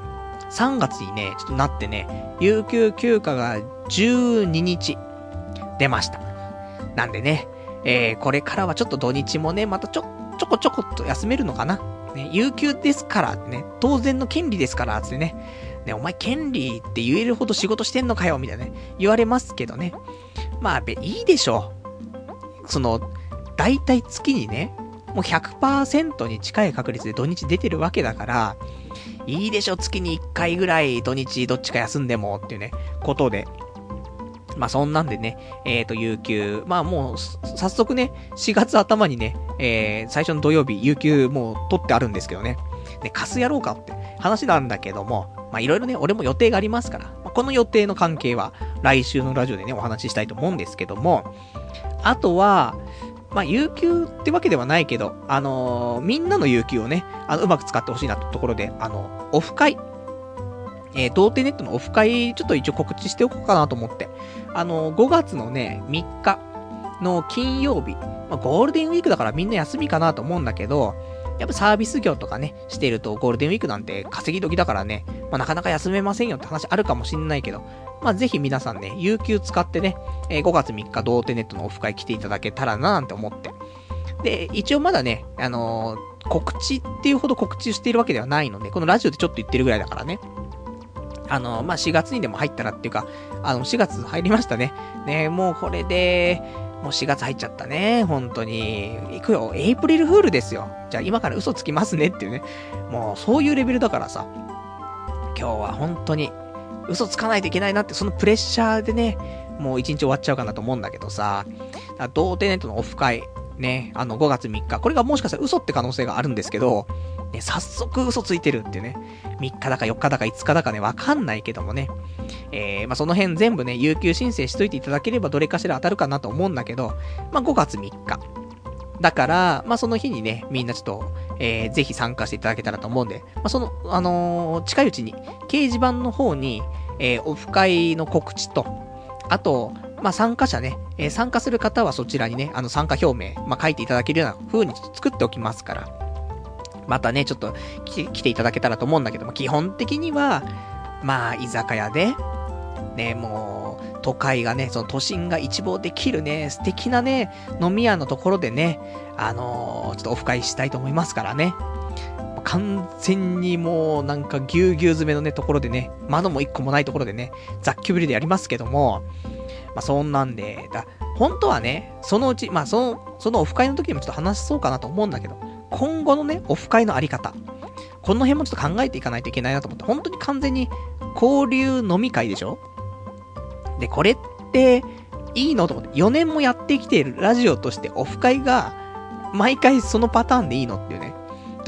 3月にね、ちょっとなってね、有給休暇が12日出ました。なんでね、えー、これからはちょっと土日もね、またちょ、ちょこちょこっと休めるのかな。ね、有給ですからね、当然の権利ですから、つってね。ね、お前権利って言えるほど仕事してんのかよ、みたいなね、言われますけどね。まあ、いいでしょう。その、大体月にね、もう100%に近い確率で土日出てるわけだから、いいでしょ、月に1回ぐらい土日どっちか休んでもっていうね、ことで。まあそんなんでね、えっ、ー、と、有給、まあもう、早速ね、4月頭にね、えー、最初の土曜日、有給もう取ってあるんですけどね。ね、貸すやろうかって話なんだけども、まあいろいろね、俺も予定がありますから、この予定の関係は来週のラジオでね、お話ししたいと思うんですけども、あとは、まあ、有給ってわけではないけど、あのー、みんなの有給をね、あの、うまく使ってほしいなってところで、あの、オフ会。えー、童貞ネットのオフ会、ちょっと一応告知しておこうかなと思って。あのー、5月のね、3日の金曜日、まあ、ゴールデンウィークだからみんな休みかなと思うんだけど、やっぱサービス業とかね、してるとゴールデンウィークなんて稼ぎ時だからね、まあ、なかなか休めませんよって話あるかもしんないけど、まあ、ぜひ皆さんね、有給使ってね、えー、5月3日、童貞ネットのオフ会来ていただけたらななんて思って。で、一応まだね、あのー、告知っていうほど告知しているわけではないので、このラジオでちょっと言ってるぐらいだからね。あのー、まあ、4月にでも入ったらっていうか、あの、4月入りましたね。ね、もうこれで、もう4月入っちゃったね。本当に。行くよ。エイプリルフールですよ。じゃあ今から嘘つきますねっていうね。もうそういうレベルだからさ。今日は本当に嘘つかないといけないなって、そのプレッシャーでね、もう一日終わっちゃうかなと思うんだけどさ。童貞ネットのオフ会。ね、あの5月3日。これがもしかしたら嘘って可能性があるんですけど、ね、早速嘘ついてるってね。3日だか4日だか5日だかね、わかんないけどもね。えー、まあ、その辺全部ね、有給申請しといていただければどれかしら当たるかなと思うんだけど、まあ、5月3日。だから、まあ、その日にね、みんなちょっと、えー、ぜひ参加していただけたらと思うんで、まあ、その、あのー、近いうちに、掲示板の方に、えー、オフ会の告知と、あと、まあ、参加者ね、えー、参加する方はそちらにね、あの、参加表明、まあ、書いていただけるような風に作っておきますから、またね、ちょっと来ていただけたらと思うんだけども、基本的には、まあ、居酒屋で、ね、もう、都会がね、その都心が一望できるね、素敵なね、飲み屋のところでね、あのー、ちょっとオフ会したいと思いますからね。完全にもうなんかぎゅうぎゅう詰めのね、ところでね、窓も一個もないところでね、雑居ビルでやりますけども、まあそんなんで、だ、本当はね、そのうち、まあその、そのオフ会の時にもちょっと話しそうかなと思うんだけど、今後のね、オフ会のあり方、この辺もちょっと考えていかないといけないなと思って、本当に完全に交流飲み会でしょ？で、これって、いいのと思って、4年もやってきているラジオとしてオフ会が、毎回そのパターンでいいのっていうね、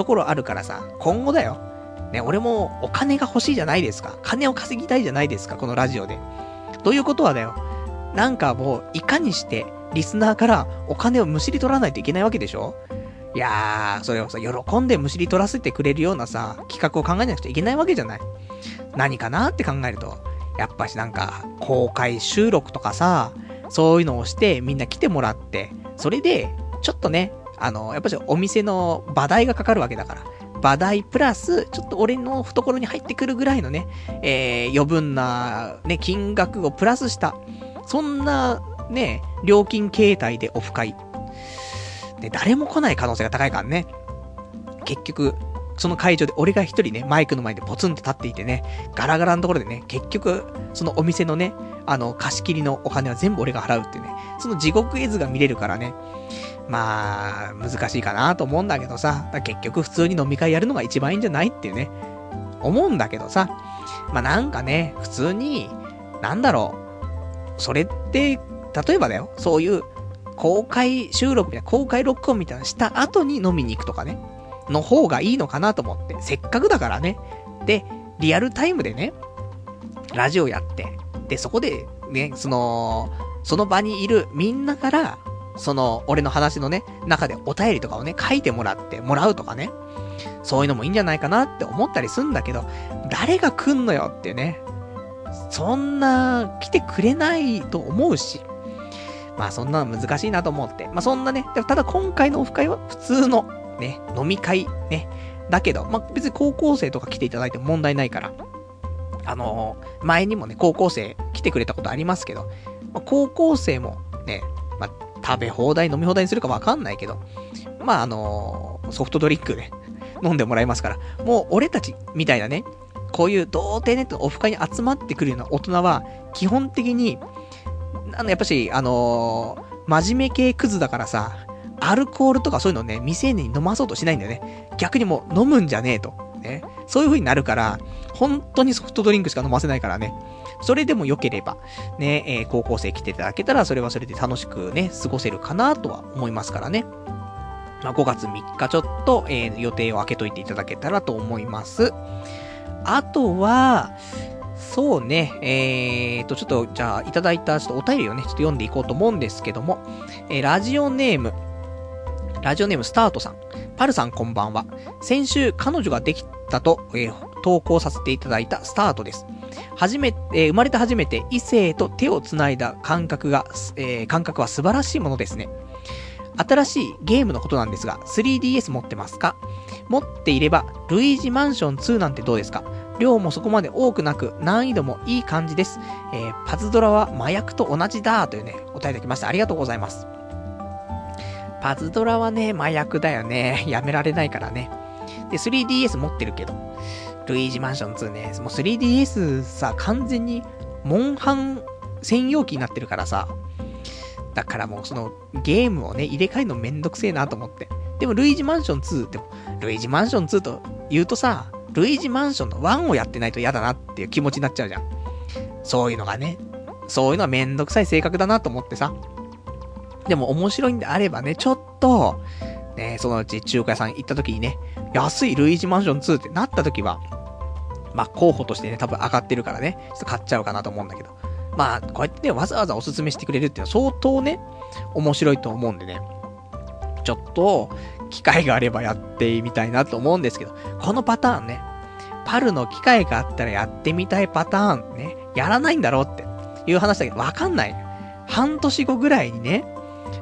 ところあるからさ、今後だよ。ね、俺もお金が欲しいじゃないですか。金を稼ぎたいじゃないですか、このラジオで。ということはだよ。なんかもう、いかにして、リスナーからお金をむしり取らないといけないわけでしょ？いやー、それをさ、喜んでむしり取らせてくれるようなさ、企画を考えなくちゃいけないわけじゃない。何かなって考えると、やっぱしなんか、公開収録とかさ、そういうのをしてみんな来てもらって、それで、ちょっとね、あの、やっぱしお店の場代がかかるわけだから、場代プラス、ちょっと俺の懐に入ってくるぐらいのね、えー、余分な、ね、金額をプラスした、そんな、ね、料金形態でオフ会。で、誰も来ない可能性が高いからね。結局、その会場で俺が一人ね、マイクの前でポツンと立っていてね、ガラガラのところでね、結局、そのお店のね、あの、貸し切りのお金は全部俺が払うっていうね、その地獄絵図が見れるからね、まあ、難しいかなと思うんだけどさ、結局普通に飲み会やるのが一番いいんじゃないっていうね、思うんだけどさ、まあなんかね、普通に、なんだろう、それって、例えばだよ、そういう公開収録みたいな、公開録音みたいなした後に飲みに行くとかね、の方がいいのかなと思って、せっかくだからね。で、リアルタイムでね、ラジオやって、で、そこで、ね、その、その場にいるみんなから、その、俺の話のね、中でお便りとかをね、書いてもらってもらうとかね。そういうのもいいんじゃないかなって思ったりすんだけど、誰が来んのよってね。そんな、来てくれないと思うし。まあそんなの難しいなと思って。まあそんなね、ただ今回のオフ会は普通のね、飲み会ね。だけど、まあ別に高校生とか来ていただいても問題ないから。あのー、前にもね、高校生来てくれたことありますけど、まあ、高校生もね、食べ放題飲み放題にするかわかんないけど、まああのー、ソフトドリンクね、飲んでもらいますから、もう俺たちみたいなね、こういう童貞ネットのオフ会に集まってくるような大人は、基本的に、あの、やっぱし、あのー、真面目系クズだからさ、アルコールとかそういうのね、未成年に飲まそうとしないんだよね。逆にもう飲むんじゃねえと。ね。そういう風になるから、本当にソフトドリンクしか飲ませないからね。それでも良ければ、ね、えー、高校生来ていただけたら、それはそれで楽しくね、過ごせるかなとは思いますからね。まあ、5月3日ちょっと、えー、予定を開けといていただけたらと思います。あとは、そうね、えーと、ちょっと、じゃあ、いただいた、ちょっとお便りをね、ちょっと読んでいこうと思うんですけども、えー、ラジオネーム、ラジオネームスタートさん。パルさんこんばんは。先週、彼女ができたと、えー、投稿させていただいたスタートです。初め、えー、生まれて初めて異性と手を繋いだ感覚が、えー、感覚は素晴らしいものですね。新しいゲームのことなんですが、3DS 持ってますか？持っていれば、ルイージマンション2なんてどうですか？量もそこまで多くなく、難易度もいい感じです。えー、パズドラは麻薬と同じだというね、お答えいただきました。ありがとうございます。パズドラはね、麻薬だよね。やめられないからね。で、3DS 持ってるけど、ルイージマンション2ね、もう 3DS さ、完全に、モンハン専用機になってるからさ、だからもうそのゲームをね、入れ替えるのめんどくせえなと思って。でも、ルイージマンション2、でも、ルイージマンション2と言うとさ、ルイージマンションの1をやってないと嫌だなっていう気持ちになっちゃうじゃん。そういうのがね、そういうのはめんどくさい性格だなと思ってさ。でも面白いんであればね、ちょっと、ね、そのうち中華屋さん行った時にね、安いルイージマンション2ってなった時は、まあ候補としてね、多分上がってるからね、ちょっと買っちゃうかなと思うんだけど。まあ、こうやってね、わざわざおすすめしてくれるっていうのは相当ね、面白いと思うんでね。ちょっと、機会があればやってみたいなと思うんですけど、このパターンね、パルの機会があったらやってみたいパターンね、やらないんだろうっていう話だけど、わかんない。半年後ぐらいにね、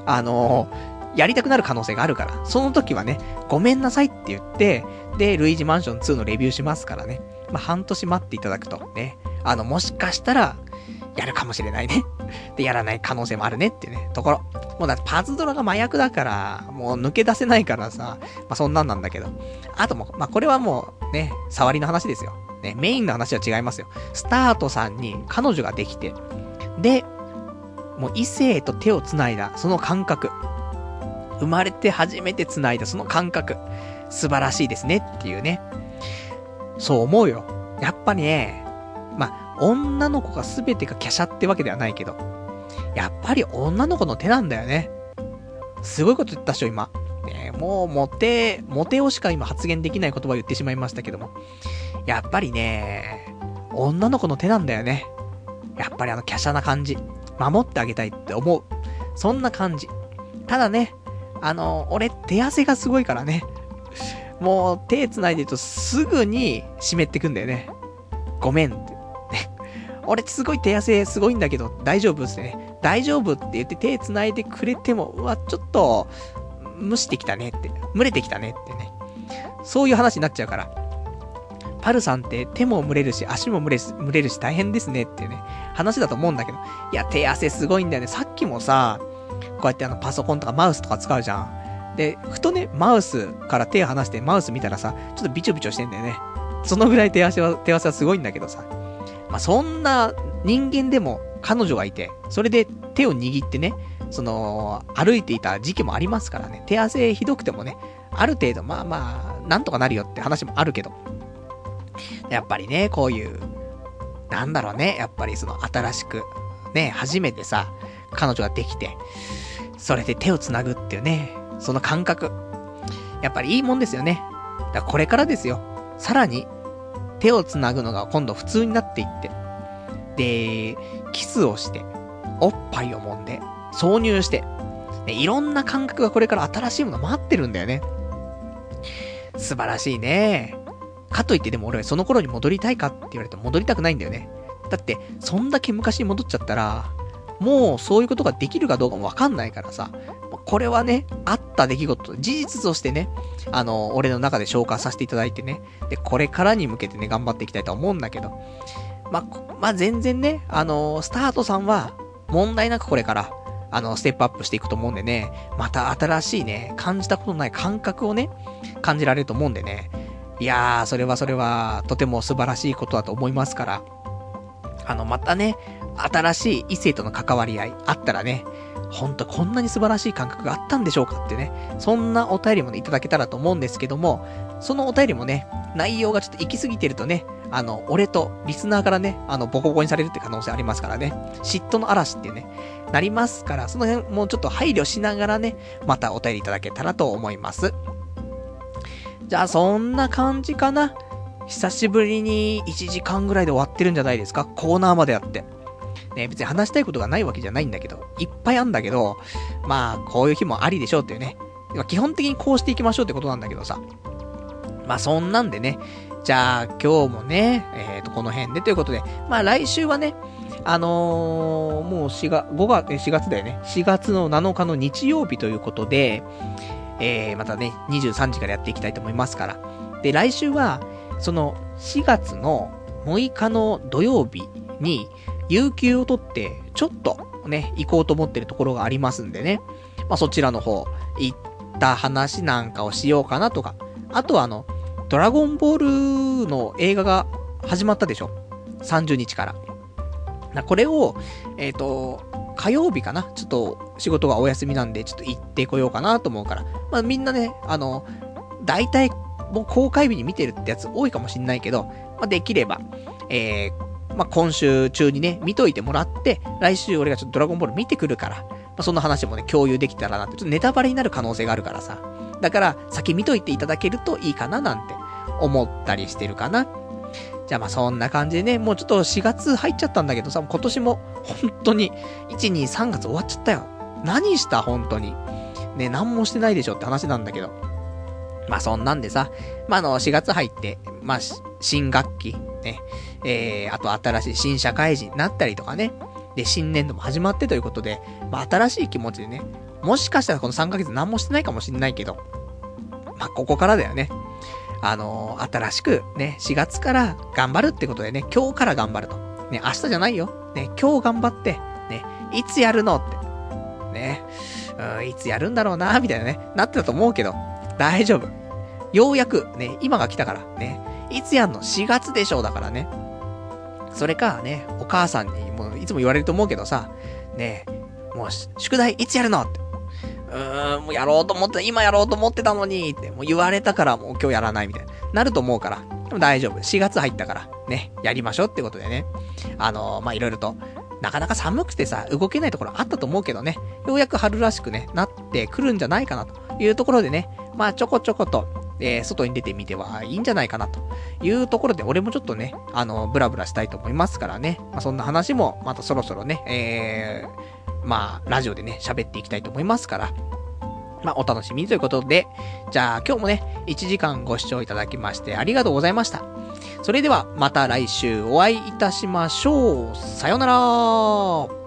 あのー、やりたくなる可能性があるから、その時はね、ごめんなさいって言って、で、ルイージマンション2のレビューしますからね。まあ、半年待っていただくとね、あの、もしかしたら、やるかもしれないね。で、やらない可能性もあるねっていうね、ところ。もうだってパズドラが麻薬だから、もう抜け出せないからさ、まあそんなんなんだけど。あとも、まあこれはもうね、触りの話ですよ。ね、メインの話は違いますよ。スタートさんに彼女ができて、で、もう異性と手を繋いだ、その感覚。生まれて初めて繋いだその感覚。素晴らしいですねっていうね。そう思うよ。やっぱりね、ま、女の子が全てが華奢ってわけではないけど、やっぱり女の子の手なんだよね。すごいこと言ったっしょ、今。ねもう、モテ、モテをしか今発言できない言葉を言ってしまいましたけども。やっぱりね、女の子の手なんだよね。やっぱりあの華奢な感じ。守ってあげたいって思う。そんな感じ。ただね、あの、俺手汗がすごいからね。もう手繋いでるとすぐに湿ってくんだよね。ごめんって。俺すごい手汗すごいんだけど、大丈夫っすね。大丈夫って言って手繋いでくれても、うわ、ちょっと、蒸してきたねって、蒸れてきたねってね。そういう話になっちゃうから。パルさんって手も蒸れるし、足も蒸れ蒸れるし大変ですねってね、話だと思うんだけど。いや、手汗すごいんだよね。さっきもさ、こうやってあのパソコンとかマウスとか使うじゃん。で、ふとね、マウスから手離してマウス見たらさ、ちょっとビチョビチョしてんだよね。そのぐらい手汗は、手汗はすごいんだけどさ。まあ、そんな人間でも彼女がいて、それで手を握ってね、その、歩いていた時期もありますからね、手汗ひどくてもね、ある程度、まあまあ、なんとかなるよって話もあるけど、やっぱりね、こういう、なんだろうね、やっぱりその新しく、ね、初めてさ、彼女ができて、それで手を繋ぐっていうね、その感覚。やっぱりいいもんですよね。だからこれからですよ。さらに、手を繋ぐのが今度普通になっていって、で、キスをして、おっぱいを揉んで、挿入して、ね、いろんな感覚がこれから新しいもの待ってるんだよね。素晴らしいね。かといってでも俺はその頃に戻りたいかって言われて戻りたくないんだよね。だって、そんだけ昔に戻っちゃったら、もうそういうことができるかどうかもわかんないからさ、これはね、あった出来事、事実としてね、あの、俺の中で消化させていただいてね、で、これからに向けてね、頑張っていきたいと思うんだけど、ままあ、全然ね、あの、スタートさんは、問題なくこれから、あの、ステップアップしていくと思うんでね、また新しいね、感じたことない感覚をね、感じられると思うんでね、いやー、それはそれは、とても素晴らしいことだと思いますから、あの、またね、新しい異性との関わり合いあったらね、ほんとこんなに素晴らしい感覚があったんでしょうかってね、そんなお便りもね、いただけたらと思うんですけども、そのお便りもね、内容がちょっと行き過ぎてるとね、あの、俺とリスナーからね、あの、ボコボコにされるって可能性ありますからね、嫉妬の嵐ってね、なりますから、その辺もうちょっと配慮しながらね、またお便りいただけたらと思います。じゃあ、そんな感じかな？久しぶりに1時間ぐらいで終わってるんじゃないですか？コーナーまでやって。ね、別に話したいことがないわけじゃないんだけど、いっぱいあんだけど、まあ、こういう日もありでしょうっていうね。基本的にこうしていきましょうってことなんだけどさ。まあ、そんなんでね、じゃあ、今日もね、えっ、ー、と、この辺でということで、まあ、来週はね、あのー、もう4月、5月、4月だよね。4月の7日の日曜日ということで、えー、またね、23時からやっていきたいと思いますから。で、来週は、その、4月の6日の土曜日に、有給を取って、ちょっとね、行こうと思ってるところがありますんでね。まあ、そちらの方、行った話なんかをしようかなとか。あとはあの、ドラゴンボールの映画が始まったでしょ ?30 日から。これを、えっ、ー、と、火曜日かなちょっと仕事がお休みなんで、ちょっと行ってこようかなと思うから。まあみんなね、あの、大体もう公開日に見てるってやつ多いかもしんないけど、まあできれば、えー、まあ今週中にね、見といてもらって、来週俺がちょっとドラゴンボール見てくるから、まあそんな話もね、共有できたらなって、ちょっとネタバレになる可能性があるからさ。だから、先見といていただけるといいかななんて思ったりしてるかな。じゃあまあそんな感じでね、もうちょっと4月入っちゃったんだけどさ、今年も本当に1、2、3月終わっちゃったよ。何した本当に。ね、何もしてないでしょって話なんだけど。まあそんなんでさ、まああの4月入って、まあ新学期、ね、えー、あと新しい新社会人になったりとかね。で、新年度も始まってということで、まあ新しい気持ちでね、もしかしたらこの3ヶ月何もしてないかもしんないけど、まあここからだよね。あのー、新しくね、4月から頑張るってことでね、今日から頑張ると。ね、明日じゃないよ。ね、今日頑張って、ね、いつやるのって。ね、うん、いつやるんだろうな、みたいなね、なってたと思うけど、大丈夫。ようやく、ね、今が来たから、ね、いつやんの ?4 月でしょうだからね。それか、ね、お母さんにもいつも言われると思うけどさ、ねえ、もう、宿題いつやるのって。うーん、もうやろうと思って、今やろうと思ってたのに、って、もう言われたからもう今日やらないみたいな、なると思うから。でも大丈夫。4月入ったから、ね、やりましょうってことでね。あのー、ま、いろいろと、なかなか寒くてさ、動けないところあったと思うけどね、ようやく春らしくね、なってくるんじゃないかなというところでね、まあ、ちょこちょこと、えー、外に出てみてはいいんじゃないかなというところで、俺もちょっとね、あの、ブラブラしたいと思いますからね。まあ、そんな話も、またそろそろね、えー、まあ、ラジオでね、喋っていきたいと思いますから、まあ、お楽しみということで、じゃあ今日もね、1時間ご視聴いただきましてありがとうございました。それではまた来週お会いいたしましょう。さよなら